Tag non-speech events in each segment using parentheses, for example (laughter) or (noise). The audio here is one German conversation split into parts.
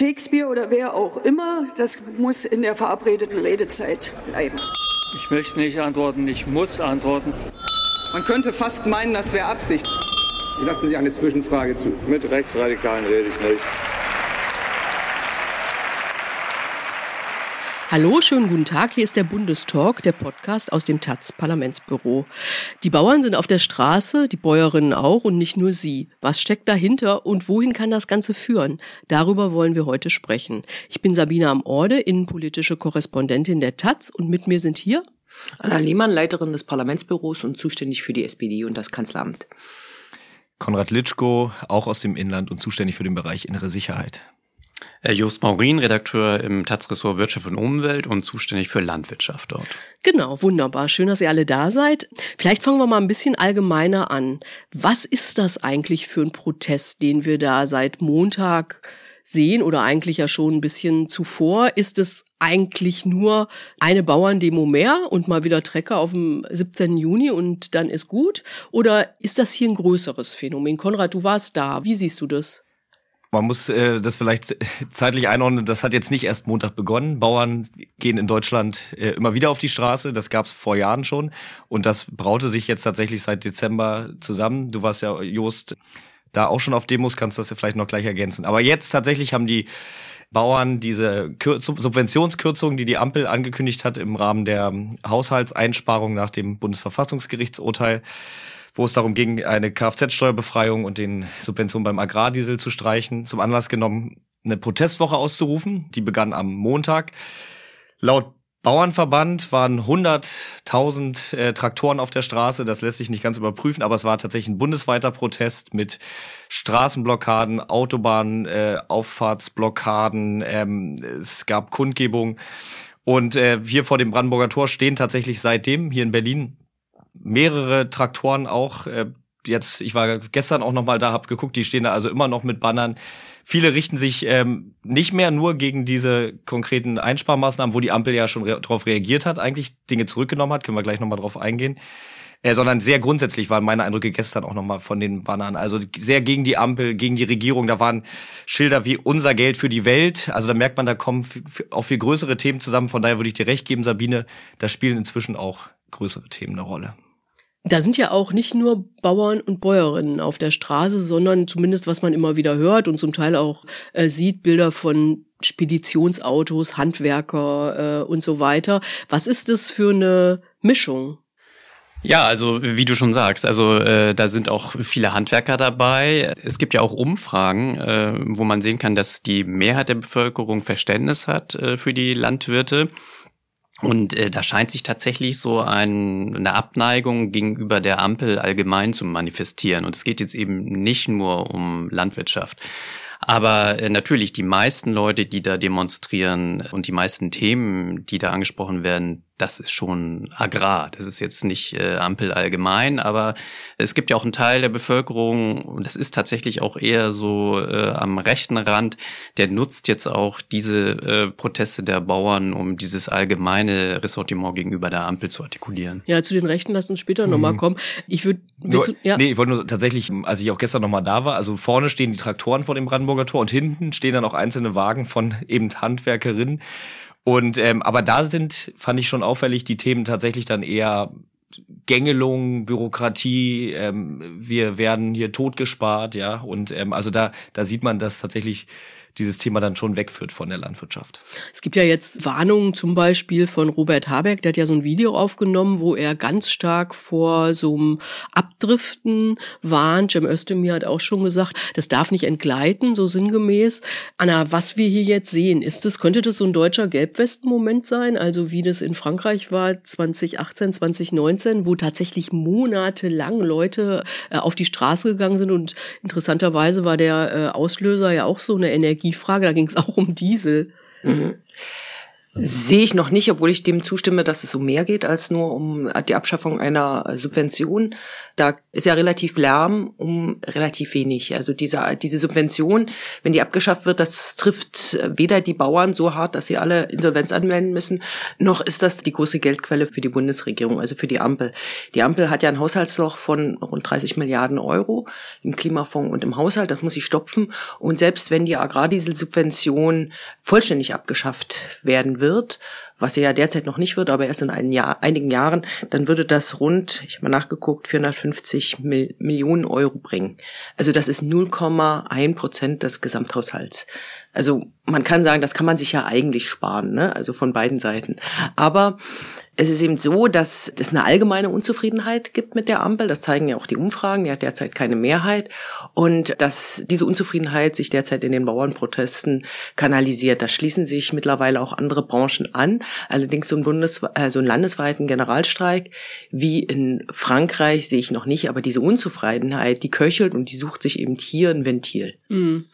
Shakespeare oder wer auch immer, das muss in der verabredeten Redezeit bleiben. Ich möchte nicht antworten, ich muss antworten. Man könnte fast meinen, das wäre Absicht. Ich lasse Sie eine Zwischenfrage zu. Mit Rechtsradikalen rede ich nicht. Hallo, schönen guten Tag. Hier ist der Bundestalk, der Podcast aus dem taz Parlamentsbüro. Die Bauern sind auf der Straße, die Bäuerinnen auch und nicht nur sie. Was steckt dahinter und wohin kann das Ganze führen? Darüber wollen wir heute sprechen. Ich bin Sabine am Orde, innenpolitische Korrespondentin der Taz und mit mir sind hier Anna Lehmann, Leiterin des Parlamentsbüros und zuständig für die SPD und das Kanzleramt. Konrad Litschko, auch aus dem Inland und zuständig für den Bereich innere Sicherheit. Äh, Just Maurin, Redakteur im Taz-Ressort Wirtschaft und Umwelt und zuständig für Landwirtschaft dort. Genau, wunderbar. Schön, dass ihr alle da seid. Vielleicht fangen wir mal ein bisschen allgemeiner an. Was ist das eigentlich für ein Protest, den wir da seit Montag sehen oder eigentlich ja schon ein bisschen zuvor? Ist es eigentlich nur eine Bauerndemo mehr und mal wieder Trecker auf dem 17. Juni und dann ist gut? Oder ist das hier ein größeres Phänomen? Konrad, du warst da. Wie siehst du das? Man muss äh, das vielleicht zeitlich einordnen. Das hat jetzt nicht erst Montag begonnen. Bauern gehen in Deutschland äh, immer wieder auf die Straße. Das gab es vor Jahren schon. Und das braute sich jetzt tatsächlich seit Dezember zusammen. Du warst ja, Jost, da auch schon auf Demos, kannst das ja vielleicht noch gleich ergänzen. Aber jetzt tatsächlich haben die Bauern diese Subventionskürzungen, die die Ampel angekündigt hat im Rahmen der Haushaltseinsparung nach dem Bundesverfassungsgerichtsurteil, wo es darum ging, eine Kfz-Steuerbefreiung und den Subventionen beim Agrardiesel zu streichen, zum Anlass genommen, eine Protestwoche auszurufen. Die begann am Montag. Laut Bauernverband waren 100.000 äh, Traktoren auf der Straße. Das lässt sich nicht ganz überprüfen, aber es war tatsächlich ein bundesweiter Protest mit Straßenblockaden, Autobahn, äh. Ähm, es gab Kundgebungen. Und äh, hier vor dem Brandenburger Tor stehen tatsächlich seitdem hier in Berlin mehrere Traktoren auch. Äh, jetzt, ich war gestern auch noch mal da, hab geguckt, die stehen da also immer noch mit Bannern. Viele richten sich ähm, nicht mehr nur gegen diese konkreten Einsparmaßnahmen, wo die Ampel ja schon re darauf reagiert hat, eigentlich Dinge zurückgenommen hat, können wir gleich noch mal drauf eingehen. Äh, sondern sehr grundsätzlich waren meine Eindrücke gestern auch nochmal von den Bannern. Also sehr gegen die Ampel, gegen die Regierung. Da waren Schilder wie unser Geld für die Welt. Also da merkt man, da kommen auch viel größere Themen zusammen. Von daher würde ich dir recht geben, Sabine, da spielen inzwischen auch größere Themen eine Rolle. Da sind ja auch nicht nur Bauern und Bäuerinnen auf der Straße, sondern zumindest was man immer wieder hört und zum Teil auch äh, sieht, Bilder von Speditionsautos, Handwerker äh, und so weiter. Was ist das für eine Mischung? Ja, also wie du schon sagst, also äh, da sind auch viele Handwerker dabei. Es gibt ja auch Umfragen, äh, wo man sehen kann, dass die Mehrheit der Bevölkerung Verständnis hat äh, für die Landwirte. Und äh, da scheint sich tatsächlich so ein, eine Abneigung gegenüber der Ampel allgemein zu manifestieren. Und es geht jetzt eben nicht nur um Landwirtschaft. Aber äh, natürlich, die meisten Leute, die da demonstrieren und die meisten Themen, die da angesprochen werden, das ist schon Agrar. Das ist jetzt nicht äh, Ampel allgemein, aber es gibt ja auch einen Teil der Bevölkerung, und das ist tatsächlich auch eher so äh, am rechten Rand, der nutzt jetzt auch diese äh, Proteste der Bauern, um dieses allgemeine Ressortiment gegenüber der Ampel zu artikulieren. Ja, zu den Rechten lass uns später mhm. nochmal kommen. Ich würde, ja. Nee, ich wollte nur tatsächlich, als ich auch gestern nochmal da war, also vorne stehen die Traktoren vor dem Brandenburger Tor und hinten stehen dann auch einzelne Wagen von eben Handwerkerinnen und ähm, aber da sind, fand ich schon auffällig, die Themen tatsächlich dann eher Gängelung, Bürokratie, ähm, wir werden hier totgespart, ja. Und ähm, also da, da sieht man, dass tatsächlich dieses Thema dann schon wegführt von der Landwirtschaft. Es gibt ja jetzt Warnungen zum Beispiel von Robert Habeck, der hat ja so ein Video aufgenommen, wo er ganz stark vor so einem Abdriften warnt. Cem Özdemir hat auch schon gesagt, das darf nicht entgleiten, so sinngemäß. Anna, was wir hier jetzt sehen, ist das, könnte das so ein deutscher Gelbwesten-Moment sein? Also wie das in Frankreich war 2018, 2019, wo tatsächlich monatelang Leute äh, auf die Straße gegangen sind und interessanterweise war der äh, Auslöser ja auch so eine Energie Energiefrage, da ging es auch um Diesel. Mhm. Sehe ich noch nicht, obwohl ich dem zustimme, dass es um mehr geht als nur um die Abschaffung einer Subvention. Da ist ja relativ Lärm um relativ wenig. Also diese, diese Subvention, wenn die abgeschafft wird, das trifft weder die Bauern so hart, dass sie alle Insolvenz anmelden müssen, noch ist das die große Geldquelle für die Bundesregierung, also für die Ampel. Die Ampel hat ja ein Haushaltsloch von rund 30 Milliarden Euro im Klimafonds und im Haushalt. Das muss sie stopfen. Und selbst wenn die Agrardieselsubvention vollständig abgeschafft werden wird, was ja derzeit noch nicht wird, aber erst in Jahr, einigen Jahren, dann würde das rund, ich habe mal nachgeguckt, 450 Mil Millionen Euro bringen. Also das ist 0,1 Prozent des Gesamthaushalts. Also man kann sagen, das kann man sich ja eigentlich sparen, ne? also von beiden Seiten. Aber es ist eben so, dass es eine allgemeine Unzufriedenheit gibt mit der Ampel. Das zeigen ja auch die Umfragen. Die hat derzeit keine Mehrheit. Und dass diese Unzufriedenheit sich derzeit in den Bauernprotesten kanalisiert. Da schließen sich mittlerweile auch andere Branchen an. Allerdings so einen, Bundes äh, so einen landesweiten Generalstreik wie in Frankreich sehe ich noch nicht. Aber diese Unzufriedenheit, die köchelt und die sucht sich eben hier ein Ventil. Mhm.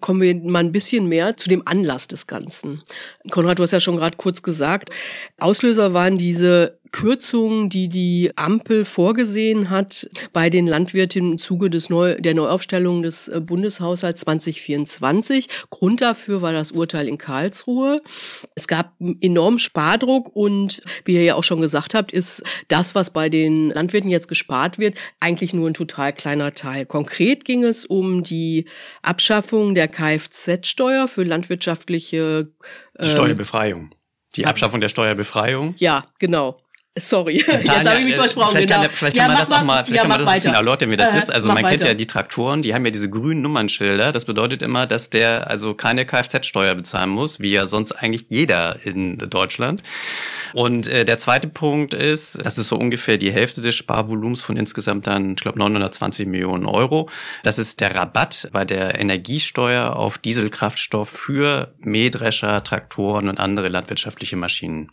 Kommen wir mal ein bisschen mehr zu dem Anlass des Ganzen. Konrad, du hast ja schon gerade kurz gesagt, Auslöser waren die diese Kürzungen, die die Ampel vorgesehen hat bei den Landwirten im Zuge des Neu der Neuaufstellung des äh, Bundeshaushalts 2024. Grund dafür war das Urteil in Karlsruhe. Es gab enormen Spardruck und wie ihr ja auch schon gesagt habt, ist das, was bei den Landwirten jetzt gespart wird, eigentlich nur ein total kleiner Teil. Konkret ging es um die Abschaffung der Kfz-Steuer für landwirtschaftliche äh, Steuerbefreiung. Die Abschaffung der Steuerbefreiung? Ja, genau. Sorry, jetzt habe ich mich versprochen. Vielleicht kann, genau. vielleicht kann ja, man das auch mal, vielleicht ja, kann man das weiter. ein bisschen erläutern, wie das äh, ist. Also man weiter. kennt ja die Traktoren, die haben ja diese grünen Nummernschilder. Das bedeutet immer, dass der also keine Kfz-Steuer bezahlen muss, wie ja sonst eigentlich jeder in Deutschland. Und äh, der zweite Punkt ist, das ist so ungefähr die Hälfte des Sparvolumens von insgesamt dann, ich glaube, 920 Millionen Euro. Das ist der Rabatt bei der Energiesteuer auf Dieselkraftstoff für Mähdrescher, Traktoren und andere landwirtschaftliche Maschinen.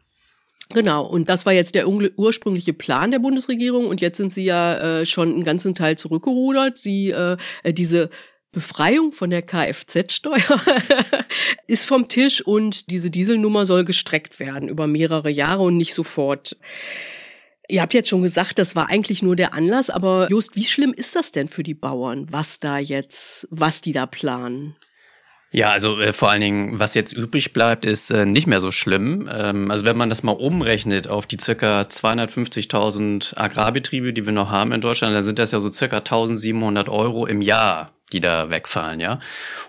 Genau, und das war jetzt der ursprüngliche Plan der Bundesregierung und jetzt sind sie ja äh, schon einen ganzen Teil zurückgerudert. Sie äh, äh diese Befreiung von der Kfz-Steuer (laughs) ist vom Tisch und diese Dieselnummer soll gestreckt werden über mehrere Jahre und nicht sofort. Ihr habt jetzt schon gesagt, das war eigentlich nur der Anlass, aber Just, wie schlimm ist das denn für die Bauern, was da jetzt, was die da planen? Ja, also äh, vor allen Dingen, was jetzt übrig bleibt, ist äh, nicht mehr so schlimm. Ähm, also wenn man das mal umrechnet auf die circa 250.000 Agrarbetriebe, die wir noch haben in Deutschland, dann sind das ja so circa 1.700 Euro im Jahr, die da wegfallen, ja.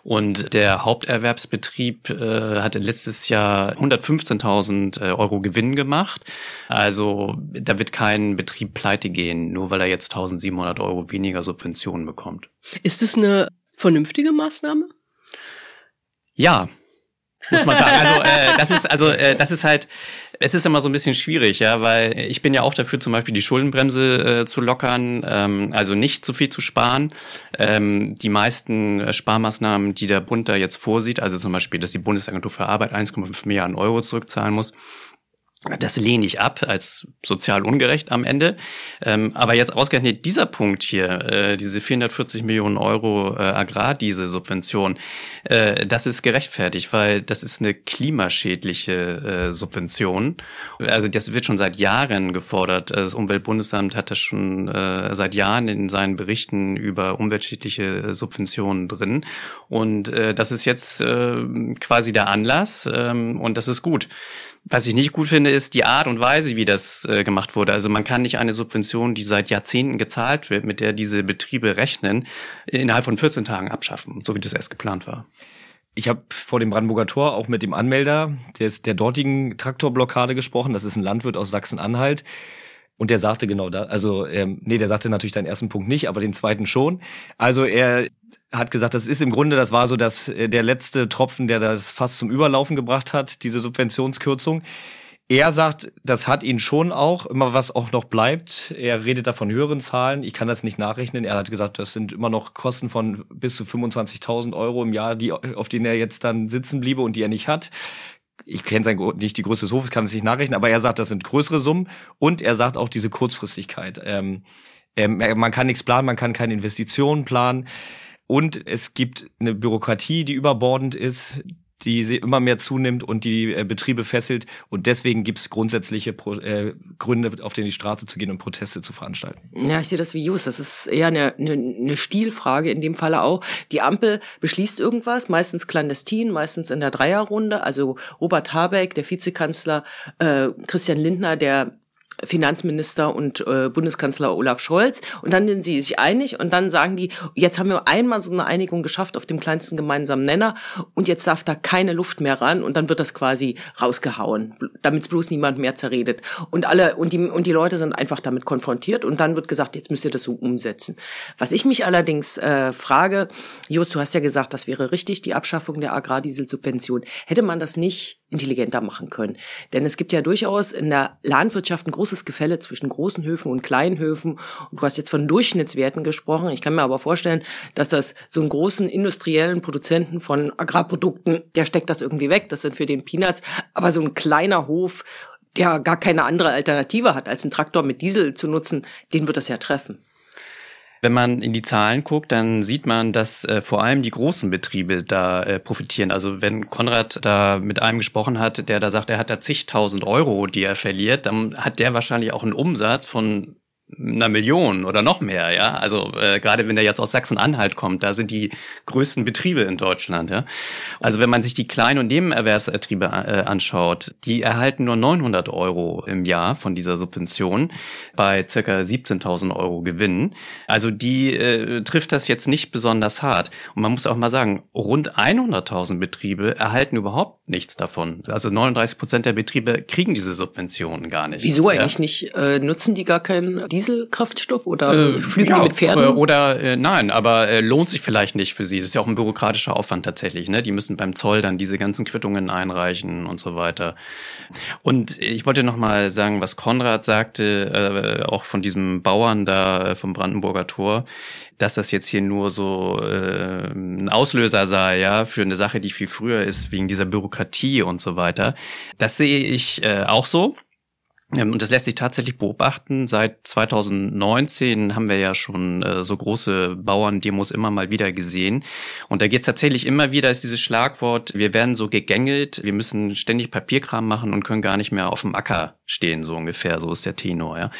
Und der Haupterwerbsbetrieb äh, hatte letztes Jahr 115.000 äh, Euro Gewinn gemacht. Also da wird kein Betrieb pleite gehen, nur weil er jetzt 1.700 Euro weniger Subventionen bekommt. Ist es eine vernünftige Maßnahme? Ja, muss man sagen. Also äh, das ist also äh, das ist halt es ist immer so ein bisschen schwierig, ja, weil ich bin ja auch dafür, zum Beispiel die Schuldenbremse äh, zu lockern, ähm, also nicht zu viel zu sparen. Ähm, die meisten äh, Sparmaßnahmen, die der Bund da jetzt vorsieht, also zum Beispiel, dass die Bundesagentur für Arbeit 1,5 Milliarden Euro zurückzahlen muss, das lehne ich ab als sozial ungerecht am Ende. Ähm, aber jetzt ausgerechnet dieser Punkt hier, äh, diese 440 Millionen Euro äh, Agrardiesel-Subvention, äh, das ist gerechtfertigt, weil das ist eine klimaschädliche äh, Subvention. Also das wird schon seit Jahren gefordert. Das Umweltbundesamt hat das schon äh, seit Jahren in seinen Berichten über umweltschädliche Subventionen drin. Und äh, das ist jetzt äh, quasi der Anlass ähm, und das ist gut. Was ich nicht gut finde, ist die Art und Weise, wie das äh, gemacht wurde. Also man kann nicht eine Subvention, die seit Jahrzehnten gezahlt wird, mit der diese Betriebe rechnen, innerhalb von 14 Tagen abschaffen, so wie das erst geplant war. Ich habe vor dem Brandenburger Tor auch mit dem Anmelder des, der dortigen Traktorblockade gesprochen. Das ist ein Landwirt aus Sachsen-Anhalt. Und der sagte genau da, also ähm, nee, der sagte natürlich deinen ersten Punkt nicht, aber den zweiten schon. Also er hat gesagt, das ist im Grunde, das war so dass äh, der letzte Tropfen, der das fast zum Überlaufen gebracht hat, diese Subventionskürzung. Er sagt, das hat ihn schon auch, immer was auch noch bleibt. Er redet da von höheren Zahlen. Ich kann das nicht nachrechnen. Er hat gesagt, das sind immer noch Kosten von bis zu 25.000 Euro im Jahr, die, auf denen er jetzt dann sitzen bliebe und die er nicht hat. Ich kenne sein, nicht die Größe des Hofes, kann es nicht nachrechnen, aber er sagt, das sind größere Summen und er sagt auch diese Kurzfristigkeit. Ähm, ähm, man kann nichts planen, man kann keine Investitionen planen. Und es gibt eine Bürokratie, die überbordend ist, die immer mehr zunimmt und die äh, Betriebe fesselt. Und deswegen gibt es grundsätzliche Pro äh, Gründe, auf denen die Straße zu gehen und Proteste zu veranstalten. Ja, ich sehe das wie Just. Das ist eher eine, eine, eine Stilfrage in dem Falle auch. Die Ampel beschließt irgendwas, meistens clandestin, meistens in der Dreierrunde. Also Robert Habeck, der Vizekanzler, äh, Christian Lindner, der Finanzminister und äh, Bundeskanzler Olaf Scholz und dann sind sie sich einig und dann sagen die, jetzt haben wir einmal so eine Einigung geschafft auf dem kleinsten gemeinsamen Nenner und jetzt darf da keine Luft mehr ran und dann wird das quasi rausgehauen, damit bloß niemand mehr zerredet und alle und die und die Leute sind einfach damit konfrontiert und dann wird gesagt, jetzt müsst ihr das so umsetzen. Was ich mich allerdings äh, frage, Jos, du hast ja gesagt, das wäre richtig, die Abschaffung der Agrardieselsubvention. Hätte man das nicht intelligenter machen können. Denn es gibt ja durchaus in der Landwirtschaft ein großes Gefälle zwischen großen Höfen und kleinen Höfen. Und du hast jetzt von Durchschnittswerten gesprochen. Ich kann mir aber vorstellen, dass das so einen großen industriellen Produzenten von Agrarprodukten, der steckt das irgendwie weg. Das sind für den Peanuts. Aber so ein kleiner Hof, der gar keine andere Alternative hat, als einen Traktor mit Diesel zu nutzen, den wird das ja treffen. Wenn man in die Zahlen guckt, dann sieht man, dass äh, vor allem die großen Betriebe da äh, profitieren. Also wenn Konrad da mit einem gesprochen hat, der da sagt, er hat da zigtausend Euro, die er verliert, dann hat der wahrscheinlich auch einen Umsatz von einer Million oder noch mehr, ja. Also äh, gerade wenn der jetzt aus Sachsen-Anhalt kommt, da sind die größten Betriebe in Deutschland, ja. Also wenn man sich die Klein- und Nebenerwerbsertriebe äh, anschaut, die erhalten nur 900 Euro im Jahr von dieser Subvention bei circa 17.000 Euro Gewinn. Also die äh, trifft das jetzt nicht besonders hart. Und man muss auch mal sagen, rund 100.000 Betriebe erhalten überhaupt nichts davon. Also 39 Prozent der Betriebe kriegen diese Subventionen gar nicht. Wieso eigentlich ja? nicht? Äh, nutzen die gar keinen Dieselkraftstoff oder äh, fliegen ja, mit Pferden? Oder äh, nein, aber äh, lohnt sich vielleicht nicht für sie. Das ist ja auch ein bürokratischer Aufwand tatsächlich. Ne? Die müssen beim Zoll dann diese ganzen Quittungen einreichen und so weiter. Und ich wollte noch mal sagen, was Konrad sagte, äh, auch von diesem Bauern da äh, vom Brandenburger Tor dass das jetzt hier nur so äh, ein Auslöser sei, ja, für eine Sache, die viel früher ist, wegen dieser Bürokratie und so weiter. Das sehe ich äh, auch so. Ähm, und das lässt sich tatsächlich beobachten. Seit 2019 haben wir ja schon äh, so große Bauerndemos immer mal wieder gesehen. Und da geht es tatsächlich immer wieder, ist dieses Schlagwort, wir werden so gegängelt, wir müssen ständig Papierkram machen und können gar nicht mehr auf dem Acker stehen, so ungefähr. So ist der Tenor. Ja.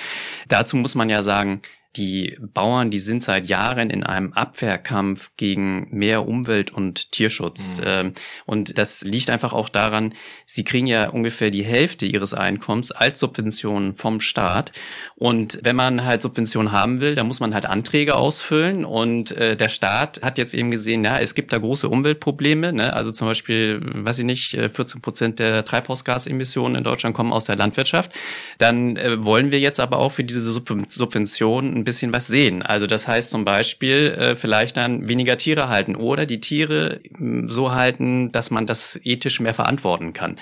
Dazu muss man ja sagen, die Bauern, die sind seit Jahren in einem Abwehrkampf gegen mehr Umwelt- und Tierschutz. Mhm. Ähm, und das liegt einfach auch daran, sie kriegen ja ungefähr die Hälfte ihres Einkommens als Subvention vom Staat. Und wenn man halt Subventionen haben will, dann muss man halt Anträge ausfüllen. Und äh, der Staat hat jetzt eben gesehen, ja, es gibt da große Umweltprobleme. Ne? Also zum Beispiel, weiß ich nicht, 14 äh, Prozent der Treibhausgasemissionen in Deutschland kommen aus der Landwirtschaft. Dann äh, wollen wir jetzt aber auch für diese Subventionen ein bisschen was sehen. Also das heißt zum Beispiel äh, vielleicht dann weniger Tiere halten oder die Tiere mm, so halten, dass man das ethisch mehr verantworten kann.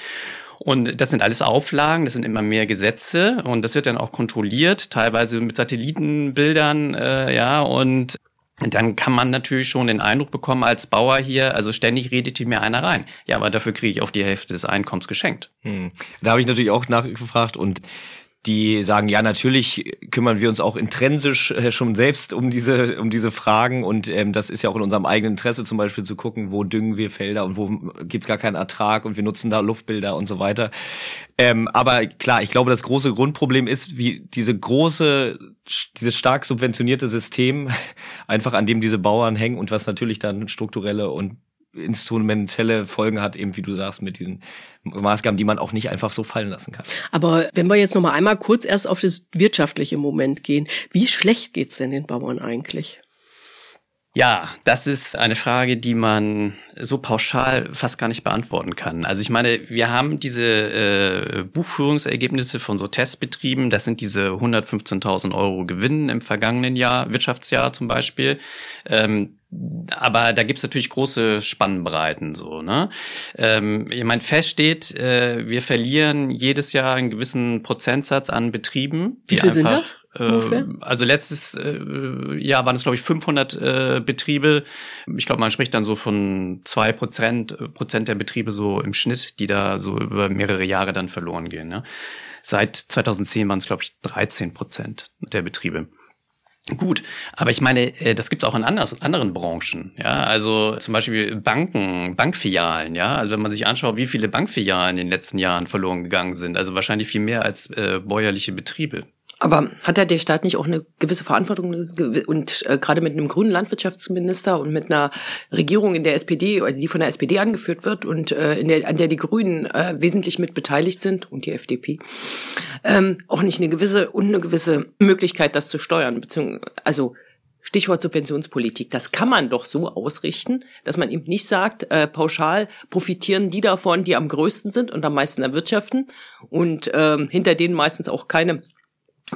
Und das sind alles Auflagen, das sind immer mehr Gesetze und das wird dann auch kontrolliert, teilweise mit Satellitenbildern, äh, ja, und dann kann man natürlich schon den Eindruck bekommen als Bauer hier, also ständig redet hier mir einer rein. Ja, aber dafür kriege ich auch die Hälfte des Einkommens geschenkt. Hm. Da habe ich natürlich auch nachgefragt und die sagen, ja, natürlich kümmern wir uns auch intrinsisch äh, schon selbst um diese, um diese Fragen und ähm, das ist ja auch in unserem eigenen Interesse zum Beispiel zu gucken, wo düngen wir Felder und wo gibt's gar keinen Ertrag und wir nutzen da Luftbilder und so weiter. Ähm, aber klar, ich glaube, das große Grundproblem ist, wie diese große, dieses stark subventionierte System, (laughs) einfach an dem diese Bauern hängen und was natürlich dann strukturelle und instrumentelle Folgen hat, eben wie du sagst, mit diesen Maßgaben, die man auch nicht einfach so fallen lassen kann. Aber wenn wir jetzt noch mal einmal kurz erst auf das wirtschaftliche Moment gehen, wie schlecht geht's denn den Bauern eigentlich? Ja, das ist eine Frage, die man so pauschal fast gar nicht beantworten kann. Also ich meine, wir haben diese äh, Buchführungsergebnisse von so Testbetrieben. Das sind diese 115.000 Euro Gewinn im vergangenen Jahr, Wirtschaftsjahr zum Beispiel. Ähm, aber da gibt's natürlich große Spannbreiten so. Ne? Ähm, ich meine, fest steht, äh, wir verlieren jedes Jahr einen gewissen Prozentsatz an Betrieben. Die Wie viel einfach, sind das? Äh, also letztes äh, Jahr waren es, glaube ich, 500 äh, Betriebe. Ich glaube, man spricht dann so von zwei Prozent, äh, Prozent der Betriebe so im Schnitt, die da so über mehrere Jahre dann verloren gehen. Ne? Seit 2010 waren es, glaube ich, 13 Prozent der Betriebe. Gut, aber ich meine, äh, das gibt es auch in anderen Branchen. Ja, also zum Beispiel Banken, Bankfilialen. Ja, also wenn man sich anschaut, wie viele Bankfilialen in den letzten Jahren verloren gegangen sind, also wahrscheinlich viel mehr als äh, bäuerliche Betriebe. Aber hat da der Staat nicht auch eine gewisse Verantwortung und äh, gerade mit einem grünen Landwirtschaftsminister und mit einer Regierung in der SPD, die von der SPD angeführt wird und äh, in der, an der die Grünen äh, wesentlich mit beteiligt sind und die FDP, ähm, auch nicht eine gewisse und eine gewisse Möglichkeit, das zu steuern, beziehungsweise also Stichwort Subventionspolitik. Das kann man doch so ausrichten, dass man eben nicht sagt, äh, pauschal profitieren die davon, die am größten sind und am meisten erwirtschaften und ähm, hinter denen meistens auch keine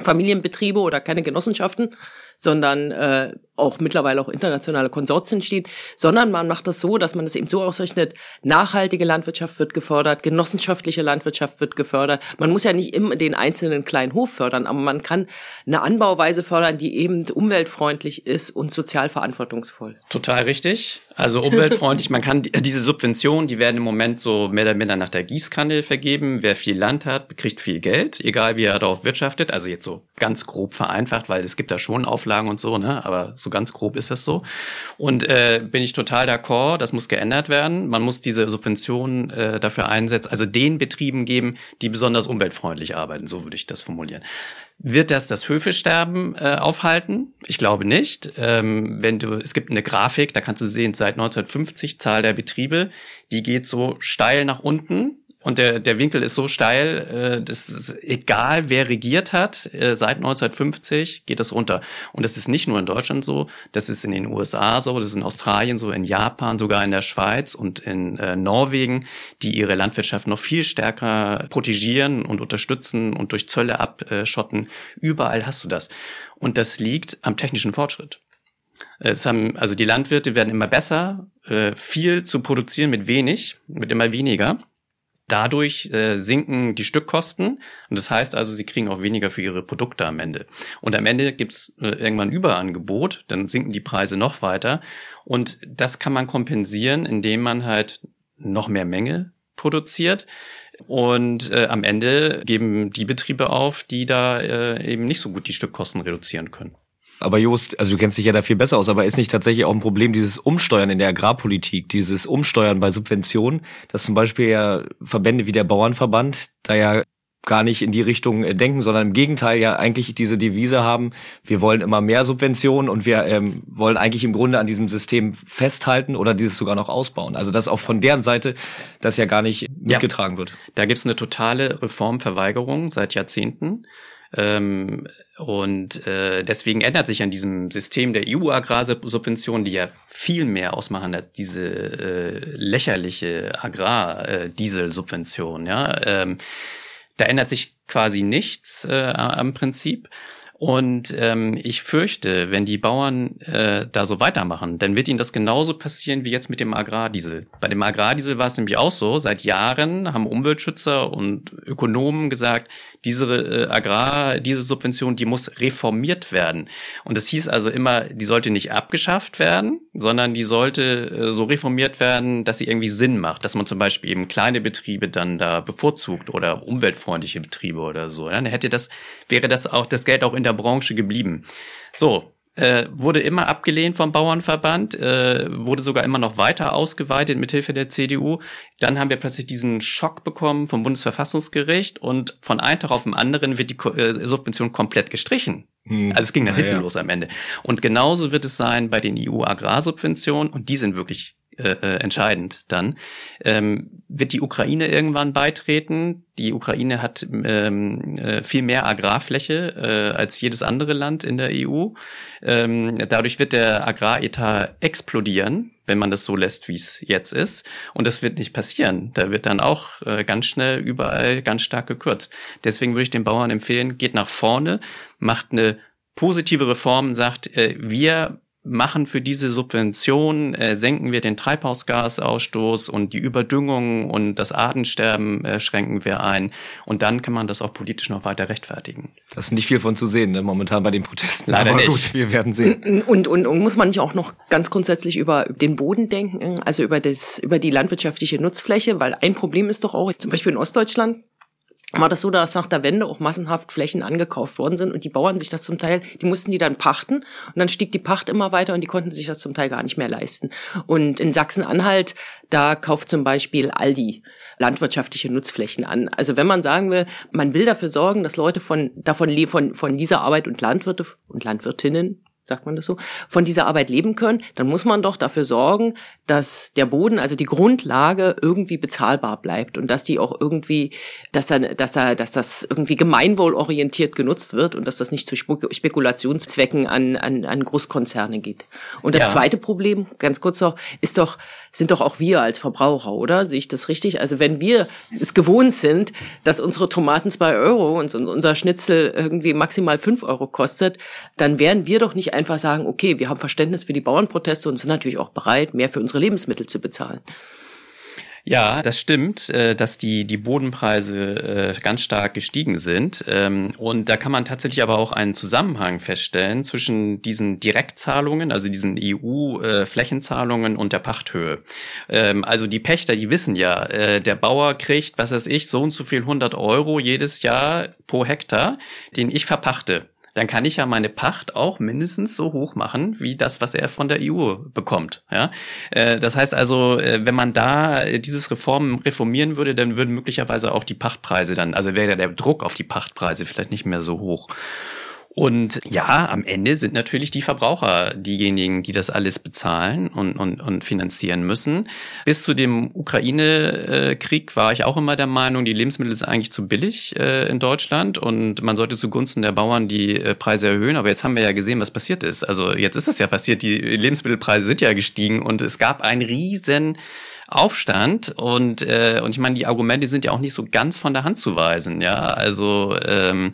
Familienbetriebe oder keine Genossenschaften, sondern äh, auch mittlerweile auch internationale Konsortien stehen, sondern man macht das so, dass man es eben so ausrechnet, nachhaltige Landwirtschaft wird gefördert, genossenschaftliche Landwirtschaft wird gefördert. Man muss ja nicht immer den einzelnen kleinen Hof fördern, aber man kann eine Anbauweise fördern, die eben umweltfreundlich ist und sozial verantwortungsvoll. Total richtig. Also umweltfreundlich, man kann diese Subventionen, die werden im Moment so mehr oder minder nach der Gießkanne vergeben. Wer viel Land hat, kriegt viel Geld, egal wie er darauf wirtschaftet. Also jetzt so ganz grob vereinfacht, weil es gibt da schon Auflagen und so, ne? Aber so ganz grob ist das so. Und äh, bin ich total d'accord, das muss geändert werden. Man muss diese Subventionen äh, dafür einsetzen, also den Betrieben geben, die besonders umweltfreundlich arbeiten, so würde ich das formulieren. Wird das das Höfesterben äh, aufhalten? Ich glaube nicht. Ähm, wenn du, es gibt eine Grafik, da kannst du sehen, seit 1950 Zahl der Betriebe, die geht so steil nach unten und der, der Winkel ist so steil, äh, das ist egal, wer regiert hat, äh, seit 1950 geht das runter. Und das ist nicht nur in Deutschland so, das ist in den USA so, das ist in Australien so, in Japan, sogar in der Schweiz und in äh, Norwegen, die ihre Landwirtschaft noch viel stärker protegieren und unterstützen und durch Zölle abschotten. Überall hast du das. Und das liegt am technischen Fortschritt. Es haben, also die Landwirte werden immer besser, äh, viel zu produzieren mit wenig, mit immer weniger. Dadurch äh, sinken die Stückkosten und das heißt also, sie kriegen auch weniger für ihre Produkte am Ende. Und am Ende gibt's äh, irgendwann Überangebot, dann sinken die Preise noch weiter und das kann man kompensieren, indem man halt noch mehr Menge produziert. Und äh, am Ende geben die Betriebe auf, die da äh, eben nicht so gut die Stückkosten reduzieren können. Aber Jost, also du kennst dich ja da viel besser aus, aber ist nicht tatsächlich auch ein Problem dieses Umsteuern in der Agrarpolitik, dieses Umsteuern bei Subventionen, dass zum Beispiel ja Verbände wie der Bauernverband da ja gar nicht in die Richtung äh, denken, sondern im Gegenteil ja eigentlich diese Devise haben, wir wollen immer mehr Subventionen und wir ähm, wollen eigentlich im Grunde an diesem System festhalten oder dieses sogar noch ausbauen. Also dass auch von deren Seite das ja gar nicht mitgetragen ja, wird. Da gibt's eine totale Reformverweigerung seit Jahrzehnten. Ähm, und äh, deswegen ändert sich an diesem System der EU-Agrarsubventionen, die ja viel mehr ausmachen als diese äh, lächerliche Agrardieselsubvention. Ja, ähm, da ändert sich quasi nichts äh, am Prinzip. Und ähm, ich fürchte, wenn die Bauern äh, da so weitermachen, dann wird ihnen das genauso passieren wie jetzt mit dem Agrardiesel. Bei dem Agrardiesel war es nämlich auch so, seit Jahren haben Umweltschützer und Ökonomen gesagt, diese äh, Agrardieselsubvention, die muss reformiert werden. Und das hieß also immer, die sollte nicht abgeschafft werden, sondern die sollte äh, so reformiert werden, dass sie irgendwie Sinn macht, dass man zum Beispiel eben kleine Betriebe dann da bevorzugt oder umweltfreundliche Betriebe oder so. Dann hätte das, wäre das auch das Geld auch in der Branche geblieben. So, äh, wurde immer abgelehnt vom Bauernverband, äh, wurde sogar immer noch weiter ausgeweitet mit Hilfe der CDU. Dann haben wir plötzlich diesen Schock bekommen vom Bundesverfassungsgericht und von einem Tag auf den anderen wird die äh, Subvention komplett gestrichen. Hm. Also es ging nach hinten ja. los am Ende. Und genauso wird es sein bei den EU-Agrarsubventionen und die sind wirklich äh, äh, entscheidend dann. Ähm, wird die Ukraine irgendwann beitreten? Die Ukraine hat ähm, äh, viel mehr Agrarfläche äh, als jedes andere Land in der EU. Ähm, dadurch wird der Agraretat explodieren, wenn man das so lässt, wie es jetzt ist. Und das wird nicht passieren. Da wird dann auch äh, ganz schnell überall ganz stark gekürzt. Deswegen würde ich den Bauern empfehlen, geht nach vorne, macht eine positive Reform, sagt, äh, wir machen für diese Subvention, äh, senken wir den Treibhausgasausstoß und die Überdüngung und das Artensterben äh, schränken wir ein. Und dann kann man das auch politisch noch weiter rechtfertigen. Das ist nicht viel von zu sehen, ne, momentan bei den Protesten. Leider Aber nicht. gut, wir werden sehen. Und, und, und muss man nicht auch noch ganz grundsätzlich über den Boden denken, also über das, über die landwirtschaftliche Nutzfläche, weil ein Problem ist doch auch, zum Beispiel in Ostdeutschland, war das so, dass nach der Wende auch massenhaft Flächen angekauft worden sind und die Bauern sich das zum Teil, die mussten die dann pachten und dann stieg die Pacht immer weiter und die konnten sich das zum Teil gar nicht mehr leisten. Und in Sachsen-Anhalt, da kauft zum Beispiel Aldi landwirtschaftliche Nutzflächen an. Also wenn man sagen will, man will dafür sorgen, dass Leute von, davon, von, von dieser Arbeit und Landwirte und Landwirtinnen sagt man das so, von dieser Arbeit leben können, dann muss man doch dafür sorgen, dass der Boden, also die Grundlage irgendwie bezahlbar bleibt und dass die auch irgendwie, dass dann, dass er, dass das irgendwie gemeinwohlorientiert genutzt wird und dass das nicht zu Spekulationszwecken an, an, an Großkonzerne geht. Und das ja. zweite Problem, ganz kurz noch, ist doch, sind doch auch wir als Verbraucher, oder? Sehe ich das richtig? Also wenn wir es gewohnt sind, dass unsere Tomaten zwei Euro und unser Schnitzel irgendwie maximal fünf Euro kostet, dann wären wir doch nicht einfach sagen, okay, wir haben Verständnis für die Bauernproteste und sind natürlich auch bereit, mehr für unsere Lebensmittel zu bezahlen. Ja, das stimmt, äh, dass die, die Bodenpreise äh, ganz stark gestiegen sind. Ähm, und da kann man tatsächlich aber auch einen Zusammenhang feststellen zwischen diesen Direktzahlungen, also diesen EU-Flächenzahlungen und der Pachthöhe. Ähm, also die Pächter, die wissen ja, äh, der Bauer kriegt, was weiß ich, so und so viel 100 Euro jedes Jahr pro Hektar, den ich verpachte dann kann ich ja meine Pacht auch mindestens so hoch machen, wie das, was er von der EU bekommt. Ja? Äh, das heißt also, äh, wenn man da dieses Reform reformieren würde, dann würden möglicherweise auch die Pachtpreise dann, also wäre der Druck auf die Pachtpreise vielleicht nicht mehr so hoch. Und ja, am Ende sind natürlich die Verbraucher diejenigen, die das alles bezahlen und, und, und finanzieren müssen. Bis zu dem Ukraine-Krieg war ich auch immer der Meinung, die Lebensmittel sind eigentlich zu billig äh, in Deutschland und man sollte zugunsten der Bauern die äh, Preise erhöhen. Aber jetzt haben wir ja gesehen, was passiert ist. Also jetzt ist das ja passiert, die Lebensmittelpreise sind ja gestiegen und es gab einen riesen Aufstand und äh, und ich meine die Argumente sind ja auch nicht so ganz von der Hand zu weisen ja also ähm,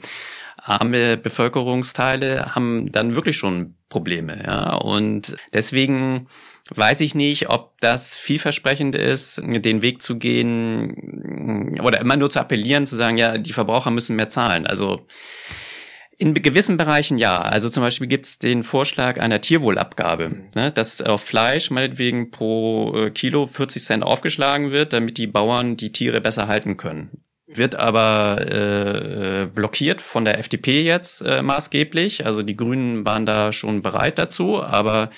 arme Bevölkerungsteile haben dann wirklich schon Probleme, ja. Und deswegen weiß ich nicht, ob das vielversprechend ist, den Weg zu gehen oder immer nur zu appellieren, zu sagen, ja, die Verbraucher müssen mehr zahlen. Also in gewissen Bereichen ja. Also zum Beispiel gibt es den Vorschlag einer Tierwohlabgabe, ne, dass auf Fleisch meinetwegen pro äh, Kilo 40 Cent aufgeschlagen wird, damit die Bauern die Tiere besser halten können wird aber äh, blockiert von der FDP jetzt äh, maßgeblich. Also die Grünen waren da schon bereit dazu, aber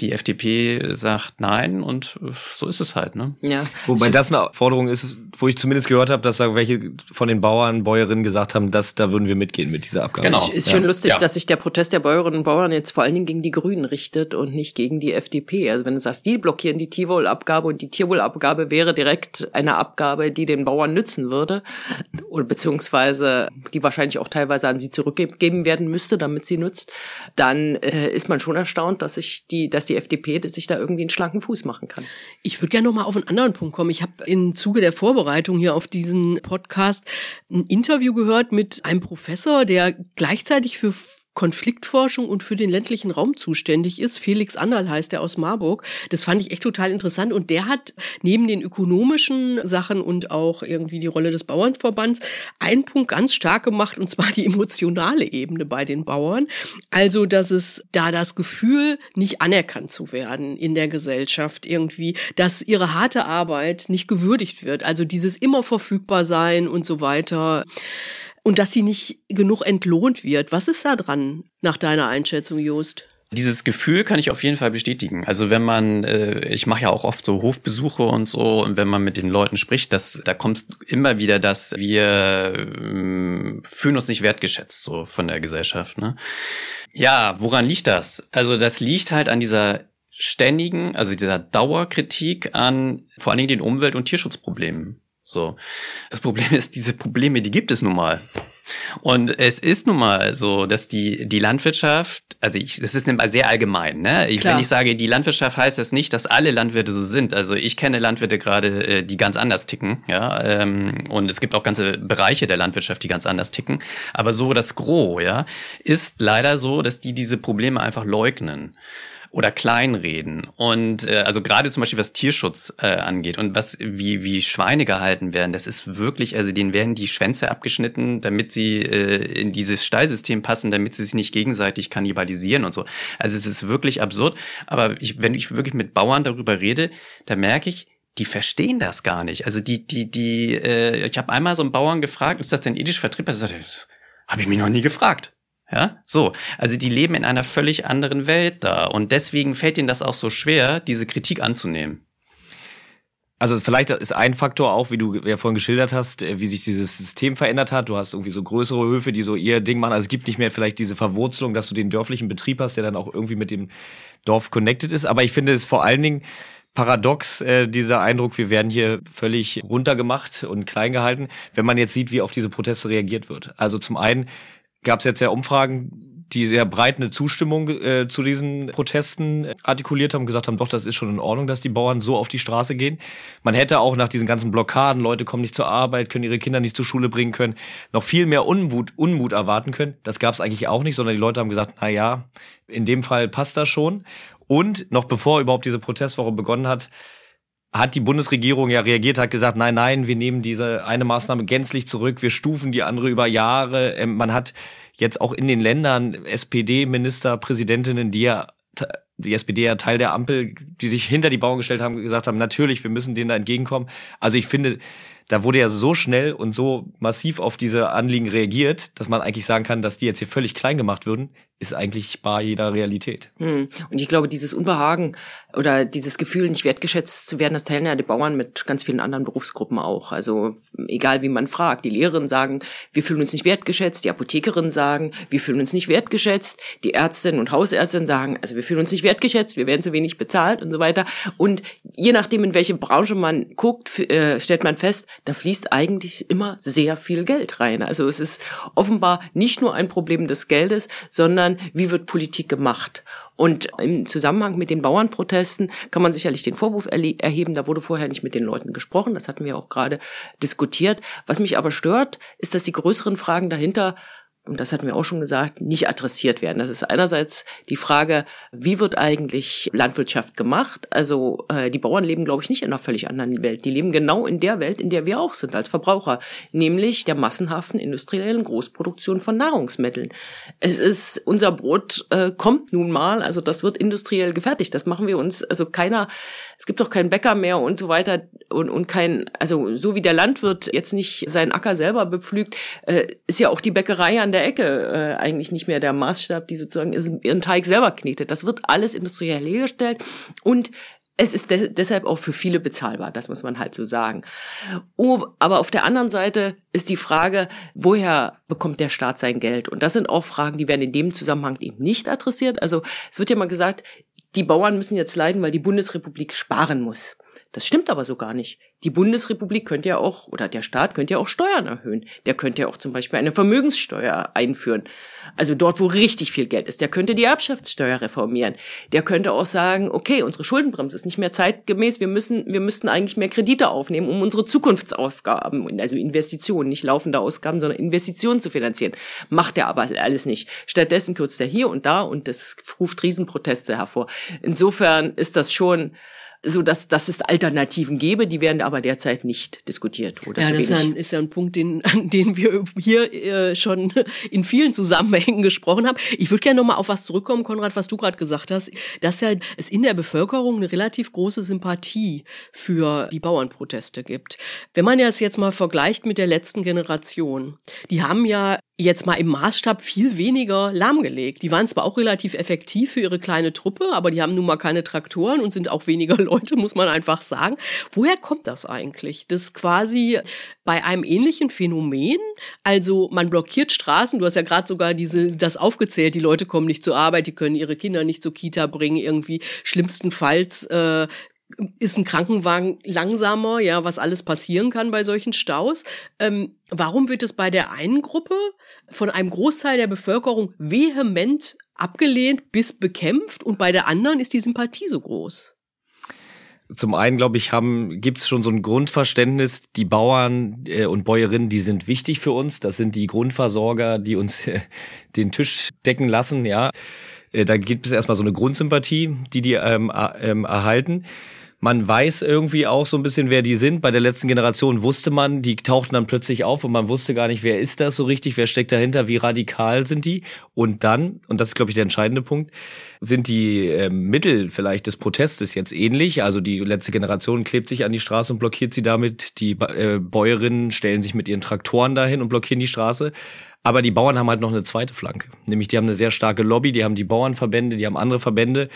die FDP sagt nein und so ist es halt. Ne? Ja. Wobei das eine Forderung ist, wo ich zumindest gehört habe, dass da welche von den Bauern, Bäuerinnen gesagt haben, dass da würden wir mitgehen mit dieser Abgabe. Genau. Ist schon ja. lustig, ja. dass sich der Protest der Bäuerinnen und Bauern jetzt vor allen Dingen gegen die Grünen richtet und nicht gegen die FDP. Also wenn du sagst, die blockieren die Tierwohlabgabe und die Tierwohlabgabe wäre direkt eine Abgabe, die den Bauern nützen würde oder beziehungsweise die wahrscheinlich auch teilweise an sie zurückgeben werden müsste, damit sie nutzt, dann äh, ist man schon erstaunt, dass sich die, dass die FDP sich da irgendwie einen schlanken Fuß machen kann. Ich würde gerne noch mal auf einen anderen Punkt kommen. Ich habe im Zuge der Vorbereitung hier auf diesen Podcast ein Interview gehört mit einem Professor, der gleichzeitig für Konfliktforschung und für den ländlichen Raum zuständig ist. Felix Anderl heißt er aus Marburg. Das fand ich echt total interessant. Und der hat neben den ökonomischen Sachen und auch irgendwie die Rolle des Bauernverbands einen Punkt ganz stark gemacht, und zwar die emotionale Ebene bei den Bauern. Also, dass es da das Gefühl, nicht anerkannt zu werden in der Gesellschaft irgendwie, dass ihre harte Arbeit nicht gewürdigt wird. Also dieses immer verfügbar sein und so weiter und dass sie nicht genug entlohnt wird. Was ist da dran nach deiner Einschätzung, Jost? Dieses Gefühl kann ich auf jeden Fall bestätigen. Also wenn man, äh, ich mache ja auch oft so Hofbesuche und so, und wenn man mit den Leuten spricht, das, da kommt immer wieder, dass wir äh, fühlen uns nicht wertgeschätzt so von der Gesellschaft. Ne? Ja, woran liegt das? Also das liegt halt an dieser ständigen, also dieser Dauerkritik an vor allen Dingen den Umwelt- und Tierschutzproblemen. So. Das Problem ist, diese Probleme, die gibt es nun mal. Und es ist nun mal so, dass die, die Landwirtschaft, also ich, das ist sehr allgemein, ne? Ich, wenn ich sage, die Landwirtschaft heißt das nicht, dass alle Landwirte so sind. Also ich kenne Landwirte gerade, äh, die ganz anders ticken, ja. Ähm, und es gibt auch ganze Bereiche der Landwirtschaft, die ganz anders ticken. Aber so das Gros, ja, ist leider so, dass die diese Probleme einfach leugnen oder kleinreden. Und äh, also gerade zum Beispiel was Tierschutz äh, angeht und was wie wie Schweine gehalten werden, das ist wirklich, also denen werden die Schwänze abgeschnitten, damit sie äh, in dieses Stallsystem passen, damit sie sich nicht gegenseitig kannibalisieren und so. Also es ist wirklich absurd. Aber ich, wenn ich wirklich mit Bauern darüber rede, da merke ich, die verstehen das gar nicht. Also die, die, die, äh, ich habe einmal so einen Bauern gefragt, ist das denn ethisch vertretbar? Das habe ich mich noch nie gefragt. Ja, so. Also die leben in einer völlig anderen Welt da und deswegen fällt ihnen das auch so schwer, diese Kritik anzunehmen. Also vielleicht ist ein Faktor auch, wie du ja vorhin geschildert hast, äh, wie sich dieses System verändert hat. Du hast irgendwie so größere Höfe, die so ihr Ding machen. Also es gibt nicht mehr vielleicht diese Verwurzelung, dass du den dörflichen Betrieb hast, der dann auch irgendwie mit dem Dorf connected ist. Aber ich finde es vor allen Dingen paradox, äh, dieser Eindruck, wir werden hier völlig runtergemacht und klein gehalten, wenn man jetzt sieht, wie auf diese Proteste reagiert wird. Also zum einen gab es jetzt ja Umfragen, die sehr breit eine Zustimmung äh, zu diesen Protesten artikuliert haben, gesagt haben, doch, das ist schon in Ordnung, dass die Bauern so auf die Straße gehen. Man hätte auch nach diesen ganzen Blockaden, Leute kommen nicht zur Arbeit, können ihre Kinder nicht zur Schule bringen können, noch viel mehr Unmut, Unmut erwarten können. Das gab es eigentlich auch nicht, sondern die Leute haben gesagt, na ja, in dem Fall passt das schon. Und noch bevor überhaupt diese Protestwoche begonnen hat, hat die Bundesregierung ja reagiert, hat gesagt, nein, nein, wir nehmen diese eine Maßnahme gänzlich zurück, wir stufen die andere über Jahre. Ähm, man hat jetzt auch in den Ländern SPD-Ministerpräsidentinnen, die ja die SPD ja Teil der Ampel, die sich hinter die Bauern gestellt haben, gesagt haben, natürlich, wir müssen denen da entgegenkommen. Also ich finde, da wurde ja so schnell und so massiv auf diese Anliegen reagiert, dass man eigentlich sagen kann, dass die jetzt hier völlig klein gemacht würden ist eigentlich bar jeder Realität. Hm. Und ich glaube, dieses Unbehagen oder dieses Gefühl, nicht wertgeschätzt zu werden, das teilen ja die Bauern mit ganz vielen anderen Berufsgruppen auch. Also egal wie man fragt, die Lehrerinnen sagen, wir fühlen uns nicht wertgeschätzt, die Apothekerinnen sagen, wir fühlen uns nicht wertgeschätzt, die Ärztinnen und Hausärztinnen sagen, also wir fühlen uns nicht wertgeschätzt, wir werden zu wenig bezahlt und so weiter. Und je nachdem, in welche Branche man guckt, äh, stellt man fest, da fließt eigentlich immer sehr viel Geld rein. Also es ist offenbar nicht nur ein Problem des Geldes, sondern sondern wie wird Politik gemacht? Und im Zusammenhang mit den Bauernprotesten kann man sicherlich den Vorwurf erheben, da wurde vorher nicht mit den Leuten gesprochen, das hatten wir auch gerade diskutiert. Was mich aber stört, ist, dass die größeren Fragen dahinter und das hatten wir auch schon gesagt, nicht adressiert werden. Das ist einerseits die Frage, wie wird eigentlich Landwirtschaft gemacht? Also äh, die Bauern leben, glaube ich, nicht in einer völlig anderen Welt. Die leben genau in der Welt, in der wir auch sind als Verbraucher, nämlich der massenhaften industriellen Großproduktion von Nahrungsmitteln. Es ist unser Brot äh, kommt nun mal, also das wird industriell gefertigt. Das machen wir uns, also keiner, es gibt doch keinen Bäcker mehr und so weiter und und kein, also so wie der Landwirt jetzt nicht seinen Acker selber bepflügt, äh, ist ja auch die Bäckerei an der der Ecke äh, eigentlich nicht mehr der Maßstab, die sozusagen ihren Teig selber knetet. Das wird alles industriell hergestellt und es ist de deshalb auch für viele bezahlbar, das muss man halt so sagen. Oh, aber auf der anderen Seite ist die Frage, woher bekommt der Staat sein Geld? Und das sind auch Fragen, die werden in dem Zusammenhang eben nicht adressiert. Also es wird ja mal gesagt, die Bauern müssen jetzt leiden, weil die Bundesrepublik sparen muss. Das stimmt aber so gar nicht. Die Bundesrepublik könnte ja auch, oder der Staat könnte ja auch Steuern erhöhen. Der könnte ja auch zum Beispiel eine Vermögenssteuer einführen. Also dort, wo richtig viel Geld ist. Der könnte die Erbschaftssteuer reformieren. Der könnte auch sagen, okay, unsere Schuldenbremse ist nicht mehr zeitgemäß. Wir müssen, wir müssten eigentlich mehr Kredite aufnehmen, um unsere Zukunftsausgaben, also Investitionen, nicht laufende Ausgaben, sondern Investitionen zu finanzieren. Macht er aber alles nicht. Stattdessen kürzt er hier und da und das ruft Riesenproteste hervor. Insofern ist das schon, so dass, dass es Alternativen gäbe, die werden aber derzeit nicht diskutiert. Oder ja, das ist ja, ein, ist ja ein Punkt, den, an den wir hier äh, schon in vielen Zusammenhängen gesprochen haben. Ich würde gerne noch mal auf was zurückkommen, Konrad, was du gerade gesagt hast, dass ja es in der Bevölkerung eine relativ große Sympathie für die Bauernproteste gibt. Wenn man das jetzt mal vergleicht mit der letzten Generation, die haben ja jetzt mal im Maßstab viel weniger lahmgelegt. Die waren zwar auch relativ effektiv für ihre kleine Truppe, aber die haben nun mal keine Traktoren und sind auch weniger (laughs) Leute, muss man einfach sagen. Woher kommt das eigentlich? Das quasi bei einem ähnlichen Phänomen, also man blockiert Straßen, du hast ja gerade sogar diese das aufgezählt, die Leute kommen nicht zur Arbeit, die können ihre Kinder nicht zur Kita bringen, irgendwie schlimmstenfalls äh, ist ein Krankenwagen langsamer, ja, was alles passieren kann bei solchen Staus. Ähm, warum wird es bei der einen Gruppe von einem Großteil der Bevölkerung vehement abgelehnt bis bekämpft und bei der anderen ist die Sympathie so groß? Zum einen, glaube ich, haben gibt's schon so ein Grundverständnis, die Bauern äh, und Bäuerinnen, die sind wichtig für uns. Das sind die Grundversorger, die uns äh, den Tisch decken lassen, ja. Äh, da gibt es erstmal so eine Grundsympathie, die die ähm, ähm, erhalten. Man weiß irgendwie auch so ein bisschen, wer die sind. Bei der letzten Generation wusste man, die tauchten dann plötzlich auf und man wusste gar nicht, wer ist das so richtig, wer steckt dahinter, wie radikal sind die. Und dann, und das ist, glaube ich, der entscheidende Punkt, sind die äh, Mittel vielleicht des Protestes jetzt ähnlich. Also die letzte Generation klebt sich an die Straße und blockiert sie damit. Die äh, Bäuerinnen stellen sich mit ihren Traktoren dahin und blockieren die Straße. Aber die Bauern haben halt noch eine zweite Flanke. Nämlich die haben eine sehr starke Lobby, die haben die Bauernverbände, die haben andere Verbände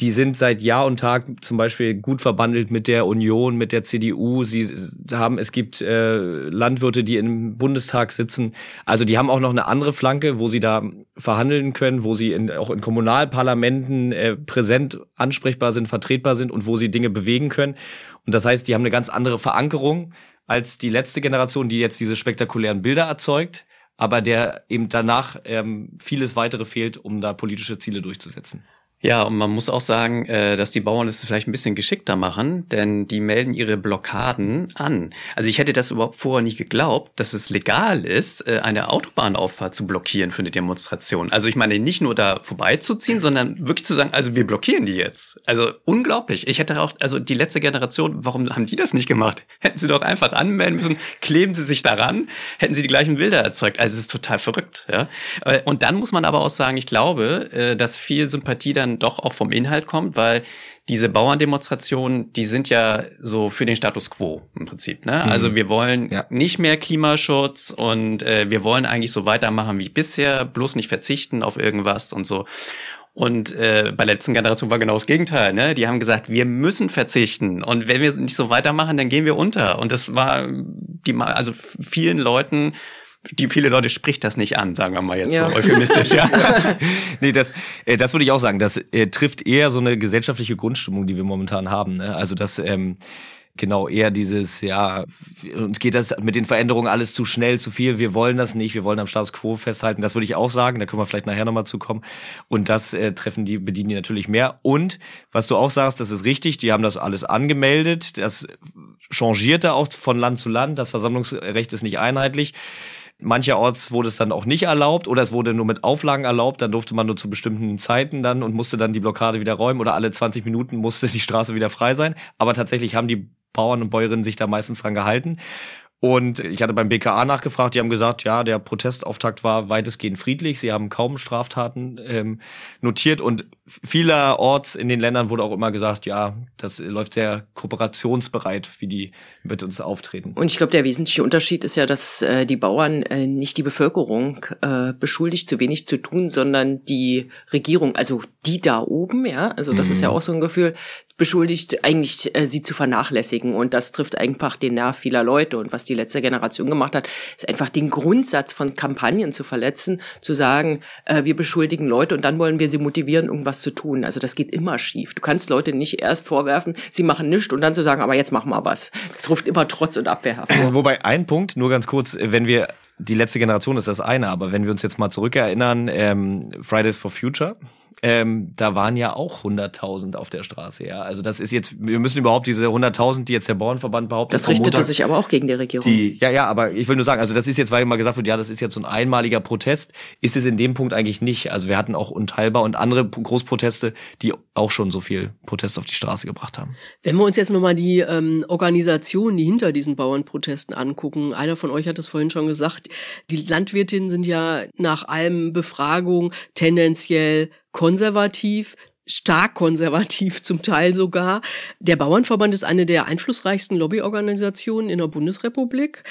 die sind seit Jahr und Tag zum Beispiel gut verbandelt mit der Union, mit der CDU. Sie haben, es gibt äh, Landwirte, die im Bundestag sitzen. Also die haben auch noch eine andere Flanke, wo sie da verhandeln können, wo sie in, auch in Kommunalparlamenten äh, präsent ansprechbar sind, vertretbar sind und wo sie Dinge bewegen können. Und das heißt, die haben eine ganz andere Verankerung als die letzte Generation, die jetzt diese spektakulären Bilder erzeugt aber der eben danach ähm, vieles weitere fehlt, um da politische Ziele durchzusetzen. Ja, und man muss auch sagen, äh, dass die Bauern das vielleicht ein bisschen geschickter machen, denn die melden ihre Blockaden an. Also ich hätte das überhaupt vorher nicht geglaubt, dass es legal ist, äh, eine Autobahnauffahrt zu blockieren für eine Demonstration. Also ich meine, nicht nur da vorbeizuziehen, sondern wirklich zu sagen, also wir blockieren die jetzt. Also unglaublich. Ich hätte auch, also die letzte Generation, warum haben die das nicht gemacht? Hätten sie doch einfach anmelden müssen, kleben sie sich daran, hätten sie die gleichen Bilder erzeugt. Also es ist total verrückt. Ja? Äh, und dann muss man aber auch sagen, ich glaube, dass viel Sympathie dann dann doch auch vom Inhalt kommt, weil diese Bauerndemonstrationen, die sind ja so für den Status quo im Prinzip. Ne? Mhm. Also wir wollen ja. nicht mehr Klimaschutz und äh, wir wollen eigentlich so weitermachen wie bisher, bloß nicht verzichten auf irgendwas und so. Und äh, bei der letzten Generation war genau das Gegenteil. Ne? Die haben gesagt, wir müssen verzichten und wenn wir nicht so weitermachen, dann gehen wir unter. Und das war die, also vielen Leuten die viele Leute spricht das nicht an, sagen wir mal jetzt ja. so euphemistisch, ja. (laughs) nee, das, äh, das würde ich auch sagen. Das äh, trifft eher so eine gesellschaftliche Grundstimmung, die wir momentan haben. Ne? Also das ähm, genau eher dieses, ja, uns geht das mit den Veränderungen alles zu schnell, zu viel, wir wollen das nicht, wir wollen am Status quo festhalten. Das würde ich auch sagen, da können wir vielleicht nachher nochmal zukommen. Und das äh, treffen die, bedienen die natürlich mehr. Und was du auch sagst, das ist richtig, die haben das alles angemeldet, das changierte auch von Land zu Land, das Versammlungsrecht ist nicht einheitlich. Mancherorts wurde es dann auch nicht erlaubt oder es wurde nur mit Auflagen erlaubt, dann durfte man nur zu bestimmten Zeiten dann und musste dann die Blockade wieder räumen oder alle 20 Minuten musste die Straße wieder frei sein. Aber tatsächlich haben die Bauern und Bäuerinnen sich da meistens dran gehalten. Und ich hatte beim BKA nachgefragt, die haben gesagt, ja, der Protestauftakt war weitestgehend friedlich. Sie haben kaum Straftaten ähm, notiert und vielerorts in den Ländern wurde auch immer gesagt, ja, das läuft sehr kooperationsbereit, wie die mit uns auftreten. Und ich glaube, der wesentliche Unterschied ist ja, dass äh, die Bauern äh, nicht die Bevölkerung äh, beschuldigt, zu wenig zu tun, sondern die Regierung, also die da oben, ja, also das mhm. ist ja auch so ein Gefühl, beschuldigt, eigentlich äh, sie zu vernachlässigen. Und das trifft einfach den Nerv vieler Leute. Und was die letzte Generation gemacht hat, ist einfach den Grundsatz von Kampagnen zu verletzen, zu sagen, äh, wir beschuldigen Leute und dann wollen wir sie motivieren, irgendwas zu tun. Also das geht immer schief. Du kannst Leute nicht erst vorwerfen, sie machen nichts und dann zu sagen, aber jetzt machen wir was. Das ruft immer Trotz und Abwehr hervor. Wobei ein Punkt, nur ganz kurz, wenn wir die letzte Generation ist das eine, aber wenn wir uns jetzt mal zurückerinnern, ähm, Fridays for Future, ähm, da waren ja auch 100.000 auf der Straße, ja. Also das ist jetzt, wir müssen überhaupt diese 100.000, die jetzt der Bauernverband behauptet. Das richtete Montag, sich aber auch gegen die Regierung. Die, ja, ja, aber ich will nur sagen, also das ist jetzt, weil immer gesagt wird, ja, das ist jetzt so ein einmaliger Protest, ist es in dem Punkt eigentlich nicht. Also wir hatten auch Unteilbar und andere Großproteste, die auch schon so viel Protest auf die Straße gebracht haben. Wenn wir uns jetzt nochmal die ähm, Organisationen, die hinter diesen Bauernprotesten angucken, einer von euch hat es vorhin schon gesagt, die Landwirtinnen sind ja nach allem Befragung tendenziell konservativ, stark konservativ zum Teil sogar. Der Bauernverband ist eine der einflussreichsten Lobbyorganisationen in der Bundesrepublik.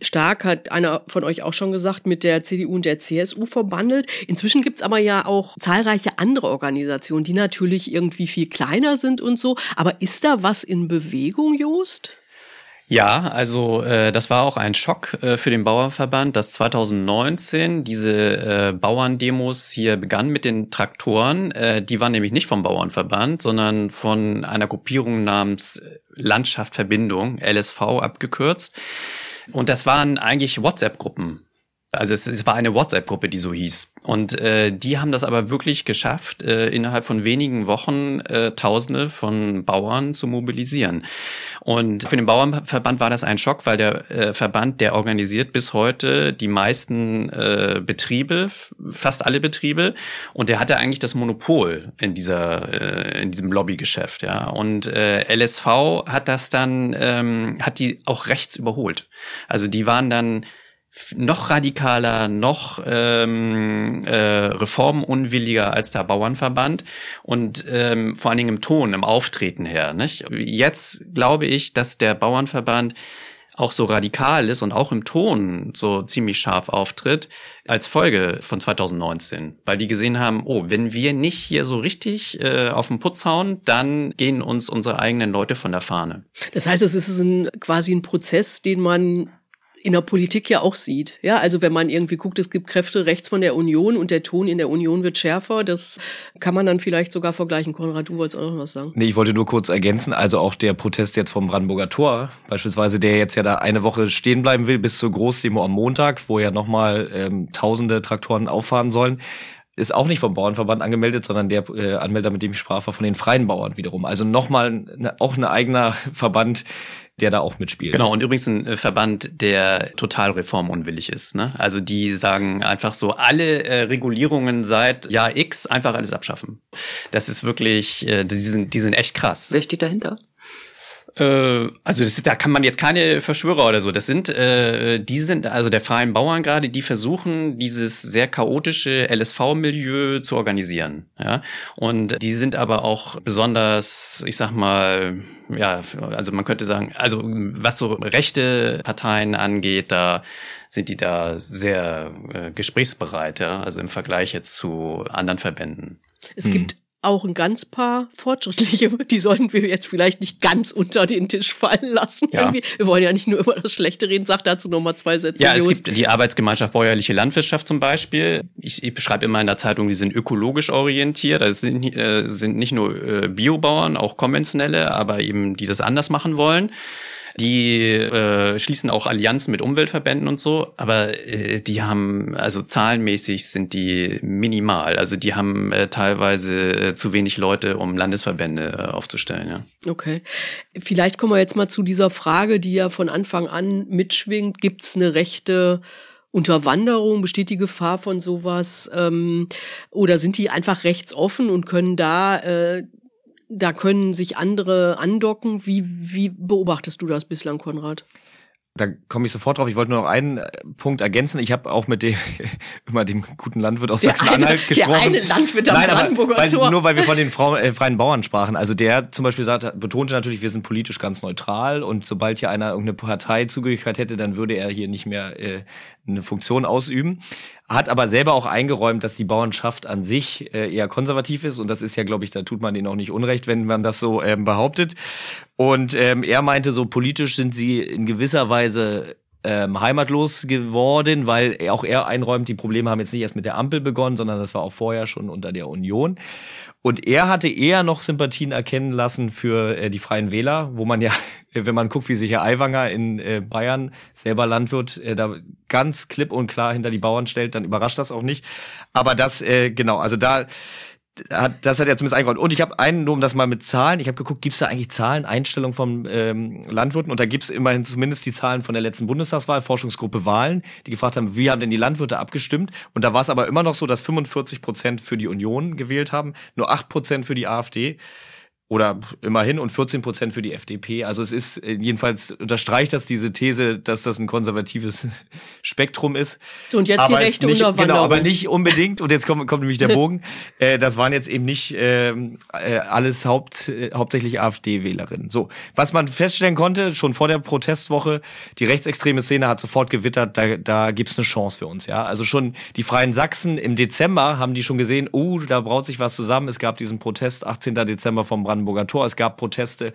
Stark hat einer von euch auch schon gesagt, mit der CDU und der CSU verbandelt. Inzwischen gibt's aber ja auch zahlreiche andere Organisationen, die natürlich irgendwie viel kleiner sind und so. Aber ist da was in Bewegung, Jost? Ja, also äh, das war auch ein Schock äh, für den Bauernverband, dass 2019 diese äh, Bauerndemos hier begannen mit den Traktoren. Äh, die waren nämlich nicht vom Bauernverband, sondern von einer Gruppierung namens Landschaft Verbindung, LSV abgekürzt. Und das waren eigentlich WhatsApp-Gruppen Also es, es war eine WhatsApp-Gruppe, die so hieß. Und äh, die haben das aber wirklich geschafft, äh, innerhalb von wenigen Wochen äh, Tausende von Bauern zu mobilisieren. Und für den Bauernverband war das ein Schock, weil der äh, Verband, der organisiert bis heute die meisten äh, Betriebe, fast alle Betriebe, und der hatte eigentlich das Monopol in dieser äh, in diesem Lobbygeschäft. Ja. Und äh, LSV hat das dann ähm, hat die auch rechts überholt. Also die waren dann noch radikaler, noch ähm, äh, reformunwilliger als der Bauernverband und ähm, vor allen Dingen im Ton, im Auftreten her. Nicht? Jetzt glaube ich, dass der Bauernverband auch so radikal ist und auch im Ton so ziemlich scharf auftritt, als Folge von 2019. Weil die gesehen haben, oh, wenn wir nicht hier so richtig äh, auf den Putz hauen, dann gehen uns unsere eigenen Leute von der Fahne. Das heißt, es ist ein, quasi ein Prozess, den man in der Politik ja auch sieht. Ja, also wenn man irgendwie guckt, es gibt Kräfte rechts von der Union und der Ton in der Union wird schärfer, das kann man dann vielleicht sogar vergleichen. Konrad, du wolltest auch noch was sagen. Nee, ich wollte nur kurz ergänzen, also auch der Protest jetzt vom Brandenburger Tor, beispielsweise, der jetzt ja da eine Woche stehen bleiben will bis zur Großdemo am Montag, wo ja nochmal ähm, tausende Traktoren auffahren sollen ist auch nicht vom Bauernverband angemeldet, sondern der äh, Anmelder, mit dem ich sprach, war von den freien Bauern wiederum. Also nochmal ne, auch ein eigener (laughs) Verband, der da auch mitspielt. Genau, und übrigens ein äh, Verband, der total reformunwillig ist. Ne? Also die sagen einfach so, alle äh, Regulierungen seit Jahr X einfach alles abschaffen. Das ist wirklich, äh, die, sind, die sind echt krass. Wer steht dahinter? Äh, also das, da kann man jetzt keine Verschwörer oder so. Das sind, äh, die sind also der freien Bauern gerade, die versuchen dieses sehr chaotische LSV-Milieu zu organisieren. Ja, und die sind aber auch besonders, ich sag mal, ja, also man könnte sagen, also was so rechte Parteien angeht, da sind die da sehr äh, gesprächsbereit, ja, also im Vergleich jetzt zu anderen Verbänden. Es hm. gibt auch ein ganz paar fortschrittliche, (laughs) die sollten wir jetzt vielleicht nicht ganz unter den Tisch fallen lassen. Ja. Wir wollen ja nicht nur über das Schlechte reden, sag dazu noch mal zwei Sätze. Ja, es gibt die Arbeitsgemeinschaft Bäuerliche Landwirtschaft zum Beispiel. Ich, ich beschreibe immer in der Zeitung, die sind ökologisch orientiert. Das sind, äh, sind nicht nur äh, Biobauern, auch konventionelle, aber eben die das anders machen wollen. Die äh, schließen auch Allianzen mit Umweltverbänden und so, aber äh, die haben, also zahlenmäßig sind die minimal. Also die haben äh, teilweise äh, zu wenig Leute, um Landesverbände äh, aufzustellen. Ja. Okay. Vielleicht kommen wir jetzt mal zu dieser Frage, die ja von Anfang an mitschwingt. Gibt es eine rechte Unterwanderung? Besteht die Gefahr von sowas? Ähm, oder sind die einfach rechtsoffen und können da äh, da können sich andere andocken. Wie, wie beobachtest du das bislang, Konrad? da komme ich sofort drauf. Ich wollte nur noch einen äh, Punkt ergänzen. Ich habe auch mit dem (laughs) immer dem guten Landwirt aus Sachsen-Anhalt gesprochen. Der eine Landwirt am Nein, Brandenburger weil, Tor. Nur weil wir von den Frauen, äh, freien Bauern sprachen. Also der zum Beispiel sagte, betonte natürlich, wir sind politisch ganz neutral und sobald hier einer irgendeine Partei zugehört hätte, dann würde er hier nicht mehr äh, eine Funktion ausüben. Hat aber selber auch eingeräumt, dass die Bauernschaft an sich äh, eher konservativ ist und das ist ja, glaube ich, da tut man denen auch nicht unrecht, wenn man das so ähm, behauptet. Und ähm, er meinte, so politisch sind sie in gewisser Weise ähm, heimatlos geworden, weil auch er einräumt, die Probleme haben jetzt nicht erst mit der Ampel begonnen, sondern das war auch vorher schon unter der Union. Und er hatte eher noch Sympathien erkennen lassen für äh, die Freien Wähler, wo man ja, (laughs) wenn man guckt, wie sich Herr Aiwanger in äh, Bayern, selber Landwirt, äh, da ganz klipp und klar hinter die Bauern stellt, dann überrascht das auch nicht. Aber das, äh, genau, also da hat, das hat er zumindest eingeräumt. Und ich habe einen, nur um das mal mit Zahlen, ich habe geguckt, gibt es da eigentlich Zahlen, Einstellungen von ähm, Landwirten? Und da gibt es immerhin zumindest die Zahlen von der letzten Bundestagswahl, Forschungsgruppe Wahlen, die gefragt haben, wie haben denn die Landwirte abgestimmt? Und da war es aber immer noch so, dass 45 Prozent für die Union gewählt haben, nur 8 Prozent für die AfD oder immerhin und 14 Prozent für die FDP. Also es ist äh, jedenfalls unterstreicht das diese These, dass das ein konservatives (laughs) Spektrum ist. So, und jetzt aber die rechte nicht, Genau, aber nicht unbedingt. Und jetzt kommt, kommt nämlich der (laughs) Bogen. äh, das waren jetzt eben nicht ähm, äh, alles Haupt, äh, hauptsächlich AfD-Wählerinnen. So, was man feststellen konnte schon vor der Protestwoche, die rechtsextreme Szene hat sofort gewittert, da, da gibt's eine Chance für uns. Ja, also schon die Freien Sachsen im Dezember haben die schon gesehen, oh, da braut sich was zusammen. Es gab diesen Protest 18. Dezember vom Brand Brandenburger Tor. Es gab Proteste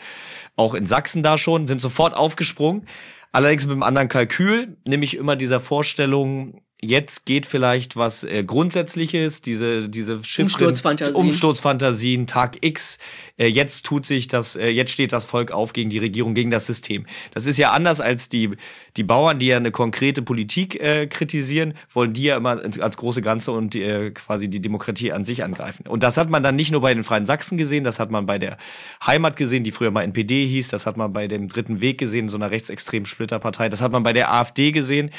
auch in Sachsen da schon, sind sofort aufgesprungen. Allerdings mit einem anderen Kalkül, nämlich immer dieser Vorstellung, jetzt geht vielleicht was äh, Grundsätzliches, diese, diese Schiff Umsturzfantasien. Umsturzfantasien, Tag X, äh, jetzt tut sich das, äh, jetzt steht das Volk auf gegen die Regierung, gegen das System. Das ist ja anders als die, die Bauern, die ja eine konkrete Politik äh, kritisieren, wollen die ja immer als große Ganze und äh, quasi die Demokratie an sich angreifen. Und das hat man dann nicht nur bei den Freien Sachsen gesehen, das hat man bei der Heimat gesehen, die früher mal NPD hieß, das hat man bei dem Dritten Weg gesehen, so einer rechtsextremen Splitterpartei, das hat man bei der AfD gesehen,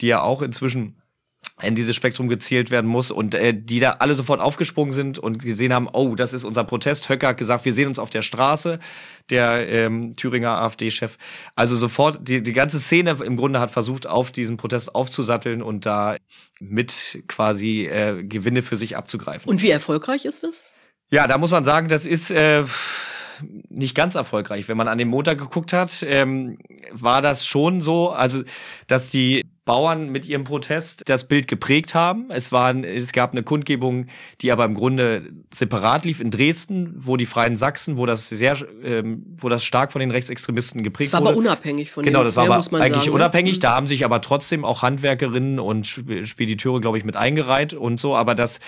die ja auch inzwischen in dieses Spektrum gezählt werden muss und äh, die da alle sofort aufgesprungen sind und gesehen haben, oh, das ist unser Protest. Höcker hat gesagt, wir sehen uns auf der Straße, der ähm, Thüringer AfD-Chef. Also sofort, die, die ganze Szene im Grunde hat versucht, auf diesen Protest aufzusatteln und da mit quasi äh, Gewinne für sich abzugreifen. Und wie erfolgreich ist das? Ja, da muss man sagen, das ist äh, nicht ganz erfolgreich. Wenn man an den Montag geguckt hat, ähm, war das schon so, also dass die Bauern mit ihrem Protest das Bild geprägt haben. Es waren, es gab eine Kundgebung, die aber im Grunde separat lief in Dresden, wo die Freien Sachsen, wo das sehr, ähm, wo das stark von den Rechtsextremisten geprägt das wurde. war aber unabhängig von Genau, das war aber eigentlich sagen, ne? unabhängig. Mhm. Da haben sich aber trotzdem auch Handwerkerinnen und Sp- Spediteure, glaube ich, mit eingereiht und so. Aber das,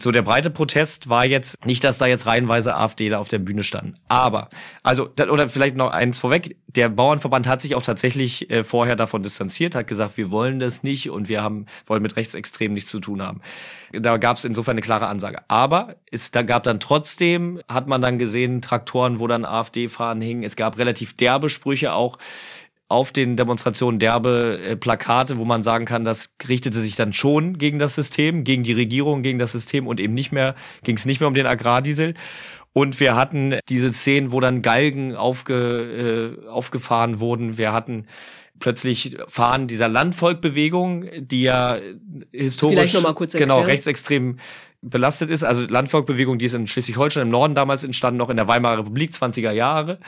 so der breite Protest war jetzt nicht, dass da jetzt reihenweise AfDler auf der Bühne standen. Aber, also, oder vielleicht noch eins vorweg, der Bauernverband hat sich auch tatsächlich äh, vorher davon distanziert, hat gesagt, wir wollen das nicht und wir haben, wollen mit Rechtsextremen nichts zu tun haben. Da gab es insofern eine klare Ansage. Aber es da gab dann trotzdem, hat man dann gesehen, Traktoren, wo dann AfD-Fahnen hingen. Es gab relativ derbe Sprüche auch auf den Demonstrationen derbe äh, Plakate, wo man sagen kann, das richtete sich dann schon gegen das System, gegen die Regierung, gegen das System und eben nicht mehr, ging es nicht mehr um den Agrardiesel. Und wir hatten diese Szenen, wo dann Galgen aufge, äh, aufgefahren wurden. Wir hatten plötzlich Fahnen dieser Landvolkbewegung, die ja historisch genau rechtsextrem belastet ist. Also Landvolkbewegung, die ist in Schleswig-Holstein im Norden damals entstanden, noch in der Weimarer Republik, 20er Jahre.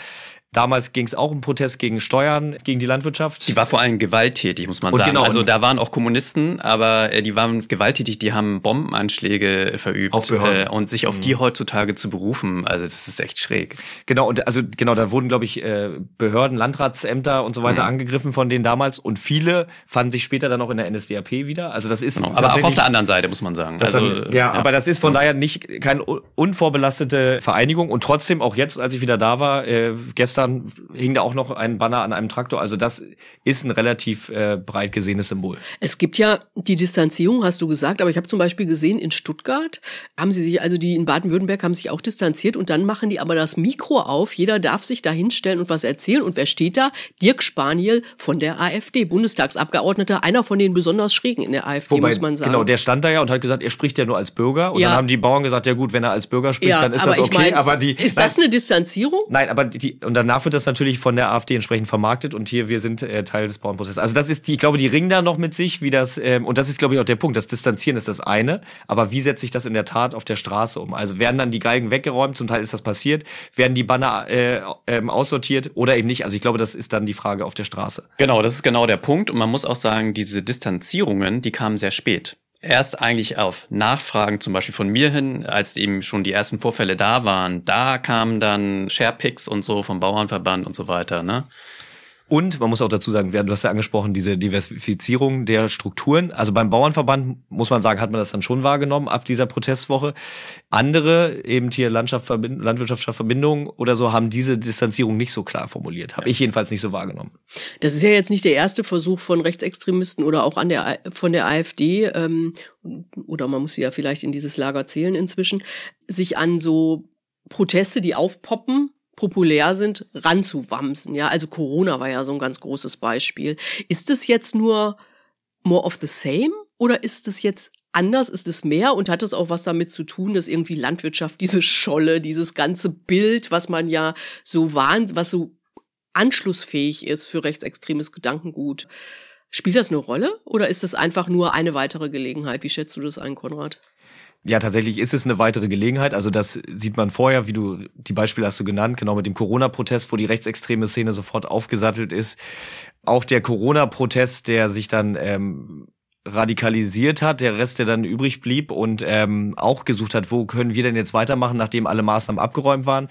Damals ging es auch um Protest gegen Steuern, gegen die Landwirtschaft. Die war vor allem gewalttätig, muss man Und sagen. genau, also da waren auch Kommunisten, aber äh, die waren gewalttätig, die haben Bombenanschläge verübt Auf Behörden. äh, und sich auf die heutzutage zu berufen, also das ist echt schräg. Genau, und also genau, da wurden, glaube ich, äh, Behörden, Landratsämter und so weiter Mhm. angegriffen von denen damals und viele fanden sich später dann auch in der NSDAP wieder. Also das ist Genau. Aber auch auf der anderen Seite, muss man sagen. Also, dann, ja, aber das ist von daher nicht keine un- unvorbelastete Vereinigung und trotzdem auch jetzt, als ich wieder da war, äh, gestern hing da auch noch ein Banner an einem Traktor. Also das ist ein relativ äh, breit gesehenes Symbol. Es gibt ja die Distanzierung, hast du gesagt, aber ich habe zum Beispiel gesehen, in Stuttgart haben sie sich, also die in Baden-Württemberg haben sich auch distanziert und dann machen die aber das Mikro auf. Jeder darf sich da hinstellen und was erzählen. Und wer steht da? Dirk Spaniel von der AfD, Bundestagsabgeordneter, einer von den besonders Schrägen in der AfD, muss man sagen. genau, der stand da ja und hat gesagt, er spricht ja nur als Bürger. Und Ja. dann haben die Bauern gesagt, ja gut, wenn er als Bürger spricht, dann ist das okay. mein, aber die ist das eine Distanzierung? Nein, aber die, und danach wird das natürlich von der AfD entsprechend vermarktet und hier, wir sind äh, Teil des Bauernprozesses. Also das ist, die, ich glaube, die ringen da noch mit sich, wie das, ähm, und das ist, glaube ich, auch der Punkt. Das Distanzieren ist das eine, aber wie setzt sich das in der Tat auf der Straße um? Also werden dann die Galgen weggeräumt, zum Teil ist das passiert, werden die Banner äh, ähm, aussortiert oder eben nicht? Also ich glaube, das ist dann die Frage auf der Straße. Genau, das ist genau der Punkt. Und man muss auch sagen, diese Distanzierungen, die kamen sehr spät. Erst eigentlich auf Nachfragen, zum Beispiel von mir hin, als eben schon die ersten Vorfälle da waren, da kamen dann Sharepics und so vom Bauernverband und so weiter, ne? Und man muss auch dazu sagen, du hast ja angesprochen, diese Diversifizierung der Strukturen. Also beim Bauernverband, muss man sagen, hat man das dann schon wahrgenommen ab dieser Protestwoche. Andere, eben hier Landschaft, Verbind- Landwirtschaftliche Verbindungen oder so, haben diese Distanzierung nicht so klar formuliert. Habe ich jedenfalls nicht so wahrgenommen. Das ist ja jetzt nicht der erste Versuch von Rechtsextremisten oder auch an der, von der AfD, ähm, oder man muss sie ja vielleicht in dieses Lager zählen inzwischen, sich an so Proteste, die aufpoppen, populär sind, ranzuwamsen. Ja, also Corona war ja so ein ganz großes Beispiel. Ist es jetzt nur more of the same oder ist es jetzt anders? Ist es mehr und hat es auch was damit zu tun, dass irgendwie Landwirtschaft diese Scholle, dieses ganze Bild, was man ja so wahn, was so anschlussfähig ist für rechtsextremes Gedankengut. Spielt das eine Rolle oder ist das einfach nur eine weitere Gelegenheit? Wie schätzt du das ein, Konrad? Ja, tatsächlich ist es eine weitere Gelegenheit. Also das sieht man vorher, wie du die Beispiele hast du genannt, genau mit dem Corona-Protest, wo die rechtsextreme Szene sofort aufgesattelt ist. Auch der Corona-Protest, der sich dann ähm, radikalisiert hat, der Rest, der dann übrig blieb und ähm, auch gesucht hat, wo können wir denn jetzt weitermachen, nachdem alle Maßnahmen abgeräumt waren.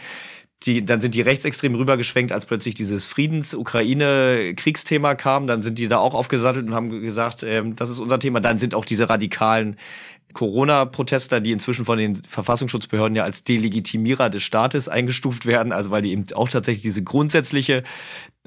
die, dann sind die rechtsextrem rübergeschwenkt, als plötzlich dieses Friedens-Ukraine-Kriegsthema kam. Dann sind die da auch aufgesattelt und haben gesagt, ähm, das ist unser Thema. Dann sind auch diese radikalen Corona-Protestler, die inzwischen von den Verfassungsschutzbehörden ja als Delegitimierer des Staates eingestuft werden, also weil die eben auch tatsächlich diese grundsätzliche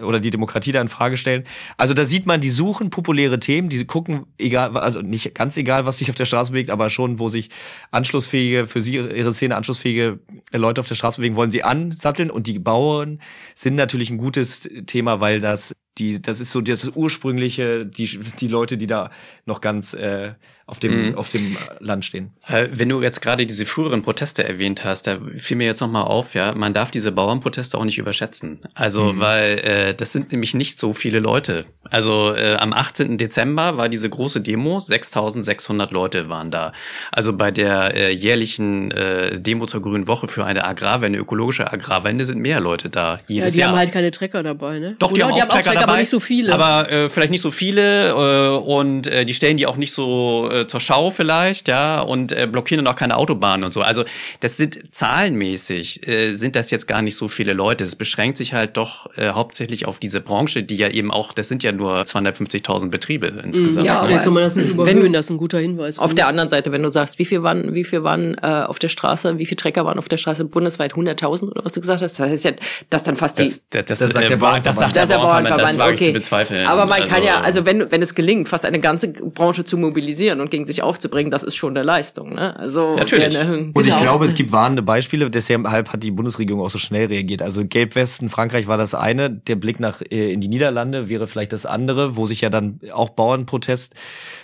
oder die Demokratie da in Frage stellen. Also da sieht man, die suchen populäre Themen, die gucken, egal, also nicht ganz egal, was sich auf der Straße bewegt, aber schon, wo sich anschlussfähige, für sie, ihre Szene anschlussfähige Leute auf der Straße bewegen, wollen sie ansatteln und die Bauern sind natürlich ein gutes Thema, weil das die, das ist so das ursprüngliche, die, die Leute, die da noch ganz äh, auf dem, mhm. auf dem Land stehen. Äh, wenn du jetzt gerade diese früheren Proteste erwähnt hast, da fiel mir jetzt nochmal auf, ja, man darf diese Bauernproteste auch nicht überschätzen. Also, mhm. weil äh, das sind nämlich nicht so viele Leute. Also äh, am 18. Dezember war diese große Demo, 6600 Leute waren da. Also bei der äh, jährlichen äh, Demo zur Grünen Woche für eine Agrarwende, ökologische Agrarwende sind mehr Leute da jedes ja, die Jahr. haben halt keine Trecker dabei, ne? Doch, die Oder? haben, die auch, haben auch Trecker, Trecker, dabei, aber nicht so viele. Aber äh, vielleicht nicht so viele äh, und äh, die stellen die auch nicht so äh, zur Schau vielleicht, ja, und äh, blockieren dann auch keine Autobahnen und so. Also das sind zahlenmäßig äh, sind das jetzt gar nicht so viele Leute. Es beschränkt sich halt doch äh, hauptsächlich auf diese Branche, die ja eben auch, das sind ja nur 250.000 Betriebe insgesamt. Ja, ne? vielleicht soll man das nicht überhöhen, das ist ein guter Hinweis. Auf der anderen Seite, wenn du sagst, wie viel waren, wie viel waren äh, auf der Straße, wie viele Trecker waren auf der Straße bundesweit 100.000 oder was du gesagt hast, das heißt ja, dass dann fast die das, das, das, Das sagt äh, der war- das sagt Das der ist der Bauernverband, das Bauernverband, wage ich zu okay. bezweifeln. Aber man kann ja, also wenn, wenn es gelingt, fast eine ganze Branche zu mobilisieren und gegen sich aufzubringen, das ist schon eine Leistung. Ne? Also Natürlich. Gerne, Und ich genau. glaube, es gibt warnende Beispiele, deshalb hat die Bundesregierung auch so schnell reagiert. Also Gelbwesten, Frankreich war das eine, der Blick nach äh, in die Niederlande wäre vielleicht das andere, wo sich ja dann auch Bauernprotest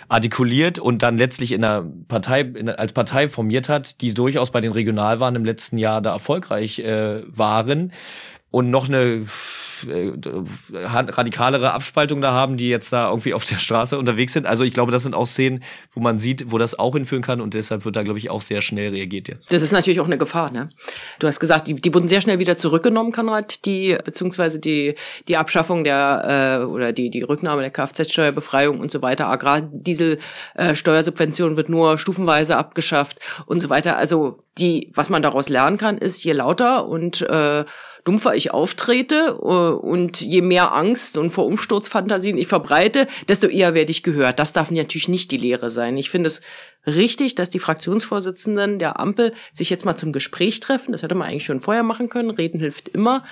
artikuliert und dann letztlich in einer Partei in, als Partei formiert hat, die durchaus bei den Regionalwahlen im letzten Jahr da erfolgreich äh, waren und noch eine äh, radikalere Abspaltung da haben, die jetzt da irgendwie auf der Straße unterwegs sind. Also ich glaube, das sind auch Szenen, wo man sieht, wo das auch hinführen kann und deshalb wird da, glaube ich, auch sehr schnell reagiert jetzt. Das ist natürlich auch eine Gefahr, ne? Du hast gesagt, die, die wurden sehr schnell wieder zurückgenommen, Konrad, die, beziehungsweise die, die Abschaffung der, äh, oder die, die Rücknahme der Kfz-Steuerbefreiung und so weiter. Agrardiesel-Steuersubvention wird nur stufenweise abgeschafft und so weiter. Also die, was man daraus lernen kann, ist, je lauter und äh, dumpfer ich auftrete äh, und je mehr Angst und vor Umsturzfantasien ich verbreite, desto eher werde ich gehört. Das darf natürlich nicht die Lehre sein. Ich finde es richtig, dass die Fraktionsvorsitzenden der Ampel sich jetzt mal zum Gespräch treffen. Das hätte man eigentlich schon vorher machen können. Reden hilft immer.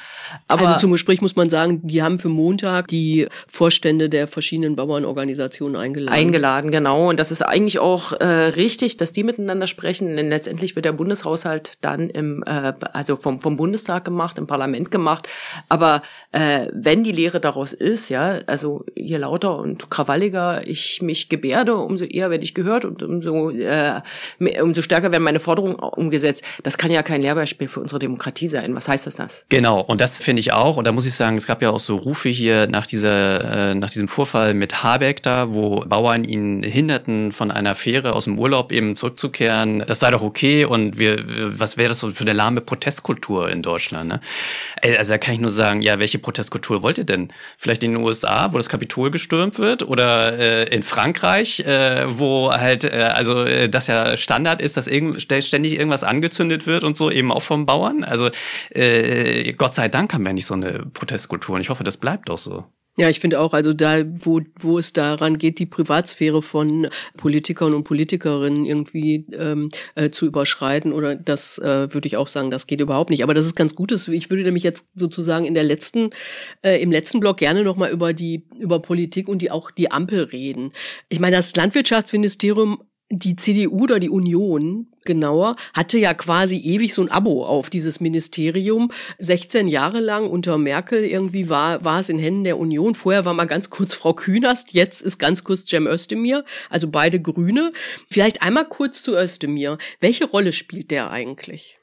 Aber also zum Gespräch muss man sagen, die haben für Montag die Vorstände der verschiedenen Bauernorganisationen eingeladen. eingeladen, genau. Und das ist eigentlich auch äh, richtig, dass die miteinander sprechen. Denn letztendlich wird der Bundeshaushalt dann im, äh, also vom, vom Bundestag gemacht, im Parlament gemacht. Aber äh, wenn die Lehre daraus ist, ja, also je lauter und krawalliger ich mich gebärde, umso eher werde ich gehört und umso äh, umso stärker werden meine Forderungen umgesetzt. Das kann ja kein Lehrbeispiel für unsere Demokratie sein. Was heißt das das? Genau, und das finde ich auch. Und da muss ich sagen, es gab ja auch so Rufe hier nach dieser, äh, nach diesem Vorfall mit Habeck da, wo Bauern ihn hinderten, von einer Fähre aus dem Urlaub eben zurückzukehren. Das sei doch okay. Und wir, was wäre das so für eine lahme Protestkultur in Deutschland? Ne? Ey, Also da kann ich nur sagen, ja, welche Protestkultur wollt ihr denn? Vielleicht in den USA, wo das Kapitol gestürmt wird, oder äh, in Frankreich, äh, wo halt, äh, also äh, das ja Standard ist, dass irgend, ständig irgendwas angezündet wird und so, eben auch vom Bauern. Also äh, Gott sei Dank haben wir nicht so eine Protestkultur und ich hoffe, das bleibt auch so. Ja, ich finde auch, also da, wo, wo es daran geht, die Privatsphäre von Politikern und Politikerinnen irgendwie ähm, äh, zu überschreiten, oder das äh, würde ich auch sagen, das geht überhaupt nicht. Aber das ist ganz Gutes. Ich würde nämlich jetzt sozusagen in der letzten, äh, im letzten Block gerne nochmal über die, über Politik und die auch die Ampel reden. Ich meine, das Landwirtschaftsministerium die CDU oder die Union genauer hatte ja quasi ewig so ein Abo auf dieses Ministerium. 16 Jahre lang unter Merkel irgendwie war, war es in Händen der Union. Vorher war mal ganz kurz Frau Künast, jetzt ist ganz kurz Cem Özdemir, also beide Grüne. Vielleicht einmal kurz zu Özdemir. Welche Rolle spielt der eigentlich?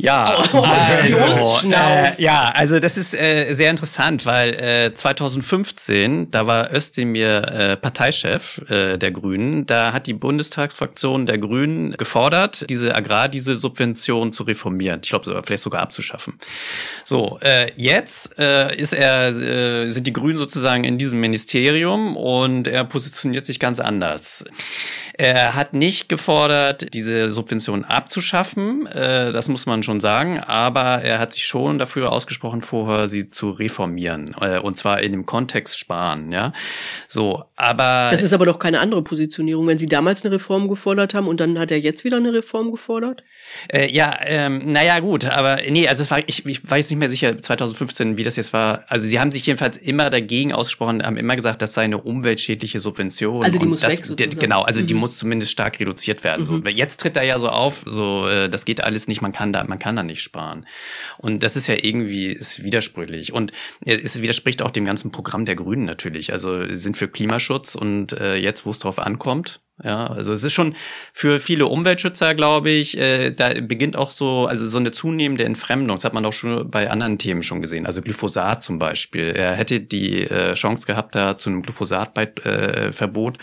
Ja, Oh, also, Losschnauf. äh, ja, also das ist äh, sehr interessant, weil äh, 2015, da war Özdemir äh, Parteichef äh, der Grünen, da hat die Bundestagsfraktion der Grünen gefordert, diese Agrardieselsubvention zu reformieren. Ich glaube, vielleicht sogar abzuschaffen. So, äh, jetzt äh, ist er, äh, sind die Grünen sozusagen in diesem Ministerium und er positioniert sich ganz anders. Er hat nicht gefordert, diese Subventionen abzuschaffen, äh, das muss man schon sagen, aber er hat sich schon dafür ausgesprochen, vorher sie zu reformieren äh, und zwar in dem Kontext sparen, ja. So, aber das ist aber doch keine andere Positionierung, wenn Sie damals eine Reform gefordert haben und dann hat er jetzt wieder eine Reform gefordert? Äh, ja, ähm, naja, gut, aber nee, also es war, ich, ich weiß nicht mehr sicher, 2015, wie das jetzt war. Also sie haben sich jedenfalls immer dagegen ausgesprochen, haben immer gesagt, das sei eine umweltschädliche Subvention. Also die muss das, weg sozusagen. Genau, also Mhm. die muss zumindest stark reduziert werden. So, jetzt tritt er ja so auf, so äh, das geht alles nicht, man kann da, man kann da nicht sparen. Und das ist ja irgendwie ist widersprüchlich und äh, es widerspricht auch dem ganzen Programm der Grünen natürlich. Also sind für Klimaschutz und äh, jetzt, wo es drauf ankommt, ja, also es ist schon für viele Umweltschützer, glaube ich, äh, da beginnt auch so, also so eine zunehmende Entfremdung. Das hat man auch schon bei anderen Themen schon gesehen. Also Glyphosat zum Beispiel. Er hätte die äh, Chance gehabt, da zu einem Glyphosatverbot äh, Verbot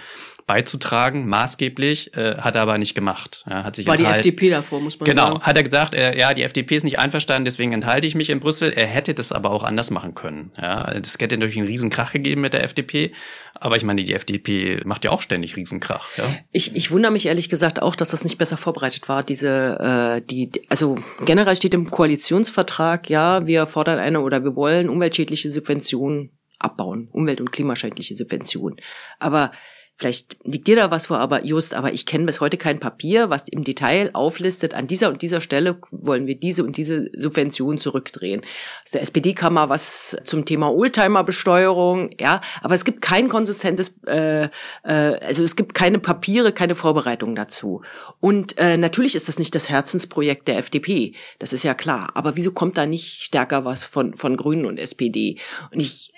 beizutragen, maßgeblich, äh, hat er aber nicht gemacht. Ja, hat sich War die enthalten. FDP davor, muss man Genau, sagen. hat er gesagt, äh, ja, die FDP ist nicht einverstanden, deswegen enthalte ich mich in Brüssel. Er hätte das aber auch anders machen können. Ja, das hätte natürlich einen Riesenkrach gegeben mit der FDP. Aber ich meine, die FDP macht ja auch ständig Riesenkrach. Ja? Ich, ich wundere mich ehrlich gesagt auch, dass das nicht besser vorbereitet war. Diese, äh, die, die- also generell steht im Koalitionsvertrag, ja, wir fordern eine oder wir wollen umweltschädliche Subventionen abbauen, umwelt- und klimaschädliche Subventionen. Aber Vielleicht liegt dir da was vor, aber just, aber ich kenne bis heute kein Papier, was im Detail auflistet, an dieser und dieser Stelle wollen wir diese und diese Subvention zurückdrehen. Aus der SPD kam mal was zum Thema Oldtimer-Besteuerung, ja, aber es gibt kein konsistentes, äh, äh, also es gibt keine Papiere, keine Vorbereitung dazu. Und äh, natürlich ist das nicht das Herzensprojekt der FDP, das ist ja klar. Aber wieso kommt da nicht stärker was von, von Grünen und SPD? Und ich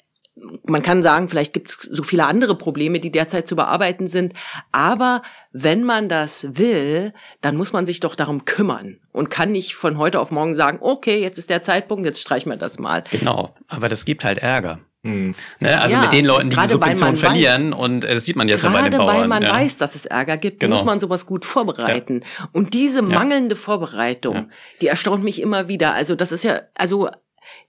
man kann sagen, vielleicht gibt es so viele andere Probleme, die derzeit zu bearbeiten sind. Aber wenn man das will, dann muss man sich doch darum kümmern und kann nicht von heute auf morgen sagen, okay, jetzt ist der Zeitpunkt, jetzt streichen wir das mal. Genau, aber das gibt halt Ärger. Ne? Also Ja, mit den Leuten, die die gerade weil Subvention man verlieren und äh, das sieht man jetzt ja bei den Gerade Bauern. weil man ja. weiß, dass es Ärger gibt, Genau. muss man sowas gut vorbereiten. Und diese mangelnde Vorbereitung, die erstaunt mich immer wieder. Also das ist ja, also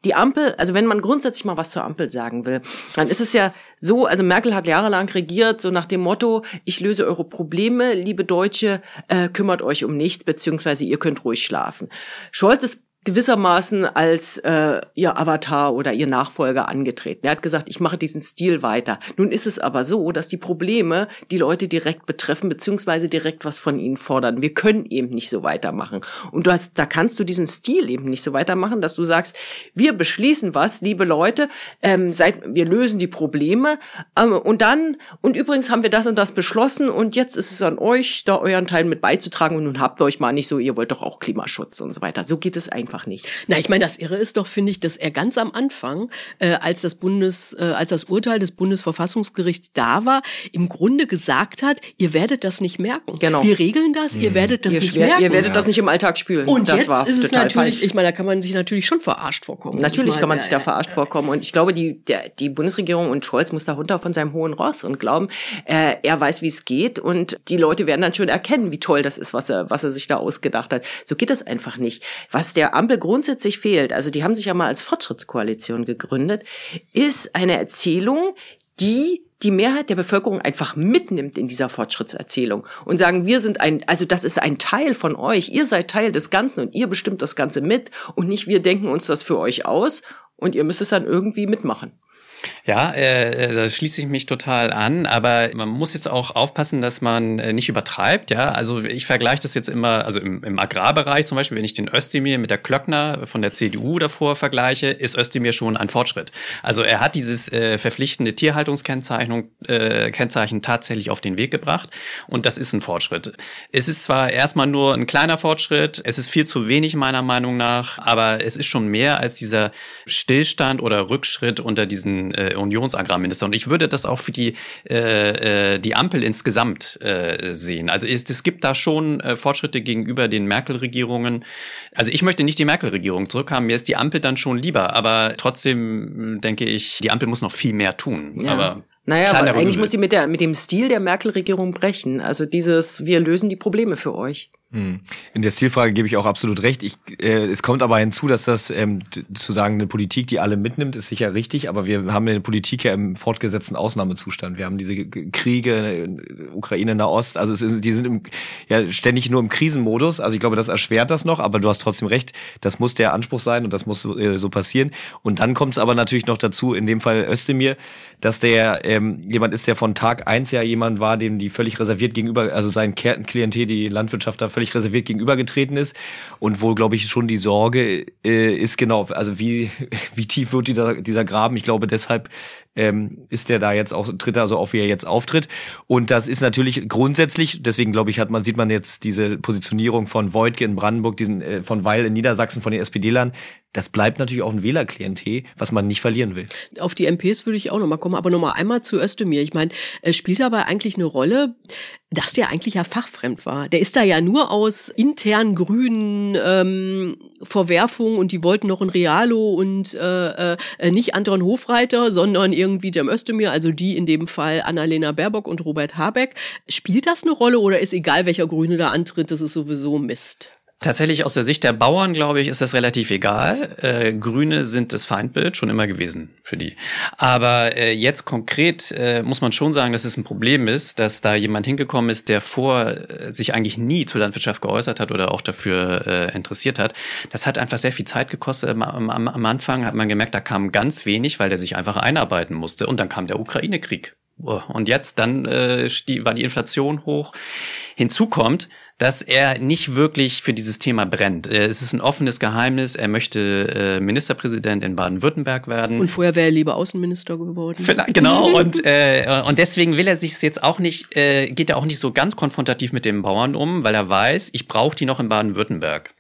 die Ampel, also wenn man grundsätzlich mal was zur Ampel sagen will, dann ist es ja so, also Merkel hat jahrelang regiert, so nach dem Motto, ich löse eure Probleme, liebe Deutsche, äh, kümmert euch um nichts, beziehungsweise ihr könnt ruhig schlafen. Scholz ist gewissermaßen als äh, ihr Avatar oder ihr Nachfolger angetreten. Er hat gesagt, ich mache diesen Stil weiter. Nun ist es aber so, dass die Probleme die Leute direkt betreffen, beziehungsweise direkt was von ihnen fordern. Wir können eben nicht so weitermachen. Und du hast, da kannst du diesen Stil eben nicht so weitermachen, dass du sagst, wir beschließen was, liebe Leute, ähm, seit, wir lösen die Probleme ähm, und dann, und übrigens haben wir das und das beschlossen und jetzt ist es an euch, da euren Teil mit beizutragen und nun habt euch mal nicht so, ihr wollt doch auch Klimaschutz und so weiter. So geht es einfach nicht. Na, ich meine, das Irre ist doch, finde ich, dass er ganz am Anfang, äh, als das Bundes, äh, als das Urteil des Bundesverfassungsgerichts da war, im Grunde gesagt hat, ihr werdet das nicht merken. Genau. Wir regeln das, ihr werdet das ihr, nicht schwer, merken. ihr werdet das nicht im Alltag spülen. und das jetzt war ist es total natürlich, falsch. ich meine, da kann man sich natürlich schon verarscht vorkommen. Natürlich ich kann man meine, sich da ja, verarscht vorkommen. Und ich glaube, die, der, die Bundesregierung und Scholz muss da runter von seinem hohen Ross und glauben, äh, er weiß, wie es geht. Und die Leute werden dann schon erkennen, wie toll das ist, was er, was er sich da ausgedacht hat. So geht das einfach nicht. Was der Ampel grundsätzlich fehlt, also die haben sich ja mal als Fortschrittskoalition gegründet, ist eine Erzählung, die die Mehrheit der Bevölkerung einfach mitnimmt in dieser Fortschrittserzählung und sagen, wir sind ein, also das ist ein Teil von euch, ihr seid Teil des Ganzen und ihr bestimmt das Ganze mit und nicht wir denken uns das für euch aus und ihr müsst es dann irgendwie mitmachen. Ja, äh, da schließe ich mich total an, aber man muss jetzt auch aufpassen, dass man äh, nicht übertreibt. Ja, also ich vergleiche das jetzt immer, also im, im Agrarbereich zum Beispiel, wenn ich den Özdemir mit der Klöckner von der CDU davor vergleiche, ist Özdemir schon ein Fortschritt. Also er hat dieses äh, verpflichtende Tierhaltungskennzeichnung äh, Kennzeichen tatsächlich auf den Weg gebracht und das ist ein Fortschritt. Es ist zwar erstmal nur ein kleiner Fortschritt, es ist viel zu wenig meiner Meinung nach, aber es ist schon mehr als dieser Stillstand oder Rückschritt unter diesen äh, Unionsagrarminister. Und ich würde das auch für die, äh, äh, die Ampel insgesamt äh, sehen. Also es, es gibt da schon äh, Fortschritte gegenüber den Merkel-Regierungen. Also ich möchte nicht die Merkel-Regierung zurückhaben, mir ist die Ampel dann schon lieber, aber trotzdem mh, denke ich, die Ampel muss noch viel mehr tun. Ja. Aber Naja, aber eigentlich muss sie mit, der, mit dem Stil der Merkel-Regierung brechen. Also dieses, wir lösen die Probleme für euch. Hm. In der Stilfrage gebe ich auch absolut recht. Ich, äh, es kommt aber hinzu, dass das ähm, zu sagen, eine Politik, die alle mitnimmt, ist sicher richtig, aber wir haben eine Politik ja im fortgesetzten Ausnahmezustand. Wir haben diese Kriege, äh, Ukraine, Nahost, also es, die sind im, ja ständig nur im Krisenmodus. Also ich glaube, das erschwert das noch, aber du hast trotzdem recht, das muss der Anspruch sein und das muss äh, so passieren. Und dann kommt es aber natürlich noch dazu, in dem Fall Özdemir, dass der ähm, jemand ist, der von Tag eins ja jemand war, dem die völlig reserviert gegenüber, also sein Klientel, die Landwirtschaft da völlig reserviert gegenübergetreten ist und wo, glaube ich, schon die Sorge äh, ist, genau, also wie, (laughs) wie tief wird dieser, dieser Graben? Ich glaube, deshalb ähm, ist der da jetzt auch, tritt er so auf, wie er jetzt auftritt. Und das ist natürlich grundsätzlich, deswegen glaube ich, hat man, sieht man jetzt diese Positionierung von Voigtke in Brandenburg, diesen äh, von Weil in Niedersachsen von den SPD-Lern, das bleibt natürlich auch ein Wählerklientel, was man nicht verlieren will. Auf die MPs würde ich auch nochmal kommen, aber nochmal einmal zu Özdemir. Ich meine, es spielt dabei eigentlich eine Rolle, dass der eigentlich ja fachfremd war. Der ist da ja nur aus internen grünen ähm, Verwerfungen und die wollten noch ein Realo und äh, äh, nicht Anton Hofreiter, sondern irgendwie Cem Özdemir, also die in dem Fall Annalena Baerbock und Robert Habeck. Spielt das eine Rolle oder ist egal, welcher Grüne da antritt, das ist sowieso Mist? Tatsächlich aus der Sicht der Bauern, glaube ich, ist das relativ egal. Äh, Grüne sind das Feindbild schon immer gewesen für die. Aber äh, jetzt konkret äh, muss man schon sagen, dass es ein Problem ist, dass da jemand hingekommen ist, der vor äh, sich eigentlich nie zur Landwirtschaft geäußert hat oder auch dafür äh, interessiert hat. Das hat einfach sehr viel Zeit gekostet. Am, am, am Anfang hat man gemerkt, da kam ganz wenig, weil der sich einfach einarbeiten musste. Und dann kam der Ukraine-Krieg. Und jetzt dann äh, war die Inflation hoch. Hinzu kommt, dass er nicht wirklich für dieses Thema brennt. Äh, es ist ein offenes Geheimnis. Er möchte äh, Ministerpräsident in Baden-Württemberg werden. Und vorher wäre er lieber Außenminister geworden. Vielleicht, (laughs) genau. und, äh, und deswegen will er sich jetzt auch nicht, äh, geht er auch nicht so ganz konfrontativ mit den Bauern um, weil er weiß, ich brauche die noch in Baden-Württemberg.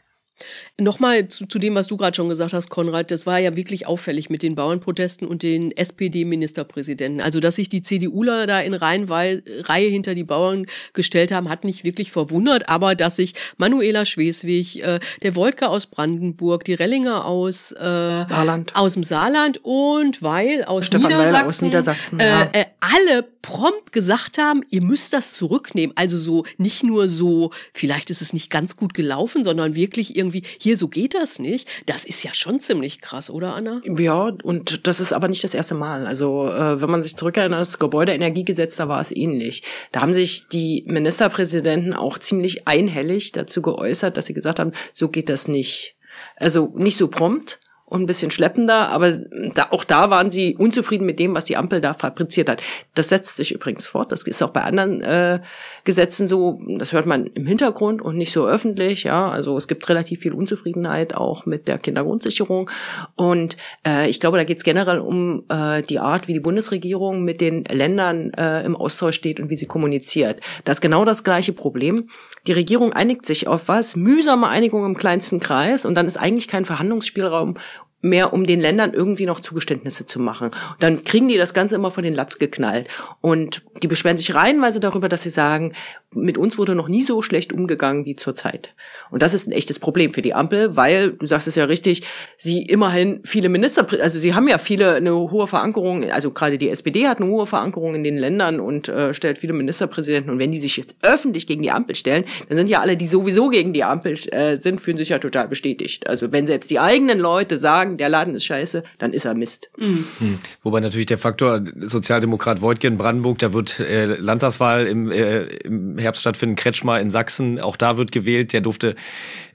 Nochmal zu, zu dem, was du gerade schon gesagt hast, Konrad, das war ja wirklich auffällig mit den Bauernprotesten und den SPD-Ministerpräsidenten. Also, dass sich die CDUler da in Reihenweil, Reihe hinter die Bauern gestellt haben, hat mich wirklich verwundert. Aber dass sich Manuela Schweswig, äh, der Wolke aus Brandenburg, die Rellinger aus, äh, Saarland. aus dem Saarland und Weil aus Stefan Niedersachsen, Weil aus Niedersachsen ja. äh, äh, alle prompt gesagt haben, ihr müsst das zurücknehmen. Also so nicht nur so, vielleicht ist es nicht ganz gut gelaufen, sondern wirklich irgendwie, hier so geht das nicht. Das ist ja schon ziemlich krass, oder Anna? Ja, und das ist aber nicht das erste Mal. Also äh, wenn man sich zurückerinnert, das Gebäudeenergiegesetz, da war es ähnlich. Da haben sich die Ministerpräsidenten auch ziemlich einhellig dazu geäußert, dass sie gesagt haben, so geht das nicht. Also nicht so prompt, und ein bisschen schleppender, aber da, auch da waren sie unzufrieden mit dem, was die Ampel da fabriziert hat. Das setzt sich übrigens fort. Das ist auch bei anderen äh, Gesetzen so. Das hört man im Hintergrund und nicht so öffentlich. Ja, also es gibt relativ viel Unzufriedenheit auch mit der Kindergrundsicherung. Und äh, ich glaube, da geht es generell um äh, die Art, wie die Bundesregierung mit den Ländern äh, im Austausch steht und wie sie kommuniziert. Das ist genau das gleiche Problem. Die Regierung einigt sich auf was, mühsame Einigung im kleinsten Kreis und dann ist eigentlich kein Verhandlungsspielraum mehr, um den Ländern irgendwie noch Zugeständnisse zu machen. Und dann kriegen die das Ganze immer von den Latz geknallt. Und die beschweren sich reihenweise darüber, dass sie sagen, mit uns wurde noch nie so schlecht umgegangen wie zurzeit. Und das ist ein echtes Problem für die Ampel, weil, du sagst es ja richtig, sie immerhin viele Minister, also sie haben ja viele eine hohe Verankerung, also gerade die SPD hat eine hohe Verankerung in den Ländern und äh, stellt viele Ministerpräsidenten. Und wenn die sich jetzt öffentlich gegen die Ampel stellen, dann sind ja alle, die sowieso gegen die Ampel äh, sind, fühlen sich ja total bestätigt. Also wenn selbst die eigenen Leute sagen, der Laden ist scheiße, dann ist er Mist. Mhm. Hm. Wobei natürlich der Faktor Sozialdemokrat in Brandenburg, da wird äh, Landtagswahl im, äh, im Herbst stattfinden, Kretschmer in Sachsen, auch da wird gewählt, der durfte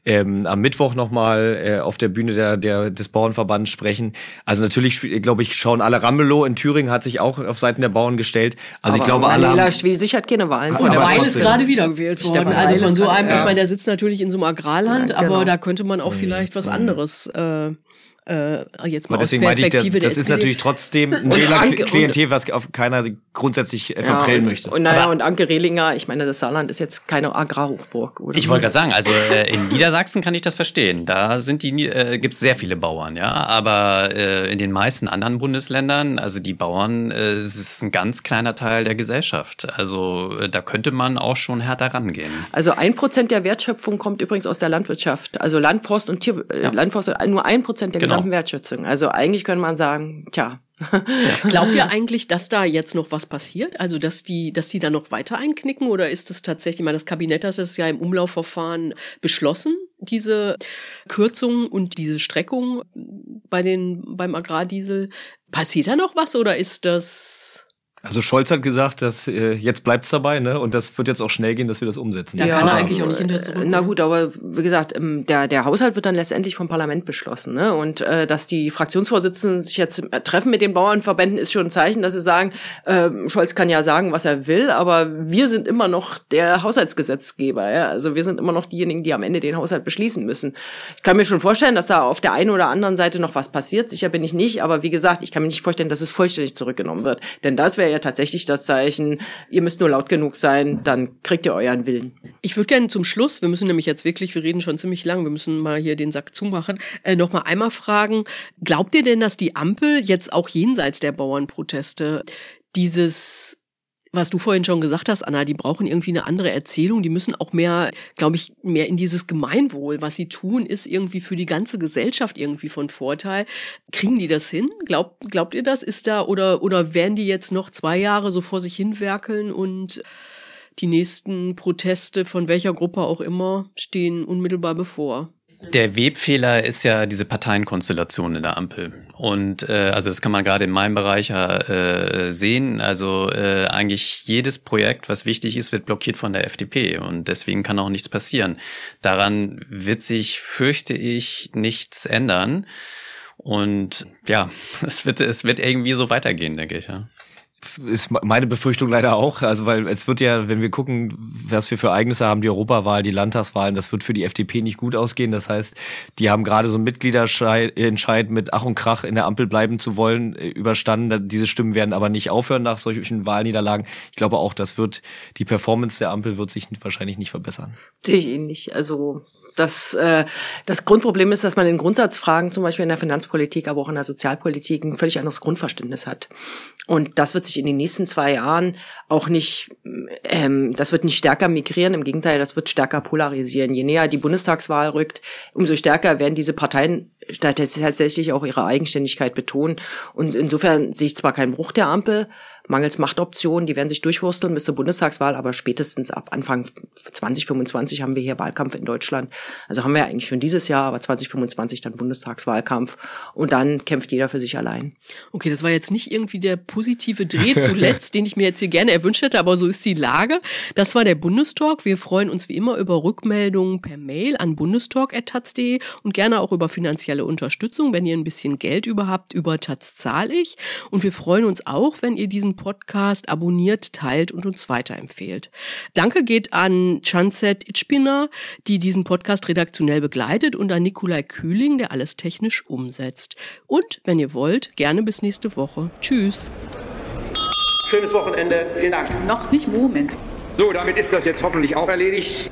ähm, am Mittwoch nochmal äh, auf der Bühne der, der, des Bauernverbands sprechen. Also natürlich, glaube ich, schauen alle Ramelow in Thüringen hat sich auch auf Seiten der Bauern gestellt. Also aber ich glaube, alle haben, Schwesig hat keine Wahlen. Und Weil ist gerade wiedergewählt worden. Stefan Also von so einem, ja. ich meine, der sitzt natürlich in so einem Agrarland, Ja, genau. aber da könnte man auch vielleicht was anderes äh, äh, jetzt mal aber aus deswegen meinte ich, der, Perspektive der das ist natürlich trotzdem ein (laughs) Und Wählerklientel, was auf keiner grundsätzlich äh, verprellen und, möchte. Und naja, Aber- und Anke Rehlinger, ich meine, das Saarland ist jetzt keine Agrarhochburg, oder? Ich wollte gerade sagen, also äh, in Niedersachsen kann ich das verstehen. Da sind die äh, gibt es sehr viele Bauern, ja. Aber äh, in den meisten anderen Bundesländern, also die Bauern, äh, es ist ein ganz kleiner Teil der Gesellschaft. Also äh, da könnte man auch schon härter rangehen. Also ein Prozent der Wertschöpfung kommt übrigens aus der Landwirtschaft. Also Landforst und Tier, äh, Landforst, nur ein Prozent der Genau. Gesamten Wertschöpfung. Also eigentlich könnte man sagen, tja, (laughs) Glaubt ihr eigentlich, dass da jetzt noch was passiert? Also, dass die, dass die da noch weiter einknicken? Oder ist es tatsächlich, ich meine, das Kabinett hat es ja im Umlaufverfahren beschlossen, diese Kürzung und diese Streckung bei den, beim Agrardiesel. Passiert da noch was oder ist das also Scholz hat gesagt, dass äh, jetzt bleibt's dabei, ne? Und das wird jetzt auch schnell gehen, dass wir das umsetzen. Da ja, kann er eigentlich auch nicht hinter zurück. Na gut, aber wie gesagt, ähm, der der Haushalt wird dann letztendlich vom Parlament beschlossen, ne? Und äh, dass die Fraktionsvorsitzenden sich jetzt treffen mit den Bauernverbänden, ist schon ein Zeichen, dass sie sagen, äh, Scholz kann ja sagen, was er will, aber wir sind immer noch der Haushaltsgesetzgeber, ja? Also wir sind immer noch diejenigen, die am Ende den Haushalt beschließen müssen. Ich kann mir schon vorstellen, dass da auf der einen oder anderen Seite noch was passiert. Sicher bin ich nicht, aber wie gesagt, ich kann mir nicht vorstellen, dass es vollständig zurückgenommen wird, denn das wäre ja tatsächlich das Zeichen, ihr müsst nur laut genug sein, dann kriegt ihr euren Willen. Ich würde gerne zum Schluss, wir müssen nämlich jetzt wirklich, wir reden schon ziemlich lang, wir müssen mal hier den Sack zumachen, äh, noch mal einmal fragen, glaubt ihr denn, dass die Ampel jetzt auch jenseits der Bauernproteste dieses was du vorhin schon gesagt hast, Anna, die brauchen irgendwie eine andere Erzählung. Die müssen auch mehr, glaube ich, mehr in dieses Gemeinwohl. Was sie tun, ist irgendwie für die ganze Gesellschaft irgendwie von Vorteil. Kriegen die das hin? Glaubt, glaubt ihr das? Ist da oder, oder werden die jetzt noch zwei Jahre so vor sich hinwerkeln und die nächsten Proteste von welcher Gruppe auch immer stehen unmittelbar bevor? Der Webfehler ist ja diese Parteienkonstellation in der Ampel. Und äh, also das kann man gerade in meinem Bereich ja äh, sehen. Also äh, eigentlich jedes Projekt, was wichtig ist, wird blockiert von der FDP. Und deswegen kann auch nichts passieren. Daran wird sich, fürchte ich, nichts ändern. Und ja, (laughs) es wird, es wird irgendwie so weitergehen, denke ich. Ja ist meine Befürchtung leider auch. Also weil es wird ja, wenn wir gucken, was wir für Ereignisse haben, die Europawahl, die Landtagswahlen, das wird für die FDP nicht gut ausgehen. Das heißt, die haben gerade so einen Mitgliederentscheid mit Ach und Krach in der Ampel bleiben zu wollen äh, überstanden. Diese Stimmen werden aber nicht aufhören nach solchen Wahlniederlagen. Ich glaube auch, das wird die Performance der Ampel wird sich wahrscheinlich nicht verbessern. Sehe ich ähnlich. Also das, äh, das Grundproblem ist, dass man in Grundsatzfragen, zum Beispiel in der Finanzpolitik, aber auch in der Sozialpolitik, ein völlig anderes Grundverständnis hat. Und das wird sich in den nächsten zwei Jahren auch nicht, ähm, das wird nicht stärker migrieren, im Gegenteil, das wird stärker polarisieren. Je näher die Bundestagswahl rückt, umso stärker werden diese Parteien tatsächlich auch ihre Eigenständigkeit betonen. Und insofern sehe ich zwar keinen Bruch der Ampel, mangels Machtoptionen, die werden sich durchwursteln bis zur Bundestagswahl, aber spätestens ab Anfang 2025 haben wir hier Wahlkampf in Deutschland. Also haben wir eigentlich schon dieses Jahr, aber 2025 dann Bundestagswahlkampf und dann kämpft jeder für sich allein. Okay, das war jetzt nicht irgendwie der positive Dreh zuletzt, (laughs) den ich mir jetzt hier gerne erwünscht hätte, aber so ist die Lage. Das war der Bundestalk. Wir freuen uns wie immer über Rückmeldungen per Mail an bundestalk.taz.de und gerne auch über finanzielle Unterstützung, wenn ihr ein bisschen Geld über habt, über Taz zahle ich. Und wir freuen uns auch, wenn ihr diesen Podcast abonniert, teilt und uns weiterempfehlt. Danke geht an Chanset Itspina, die diesen Podcast redaktionell begleitet und an Nikolai Kühling, der alles technisch umsetzt. Und wenn ihr wollt, gerne bis nächste Woche. Tschüss. Schönes Wochenende. Vielen Dank. Noch nicht Moment. So, damit ist das jetzt hoffentlich auch erledigt.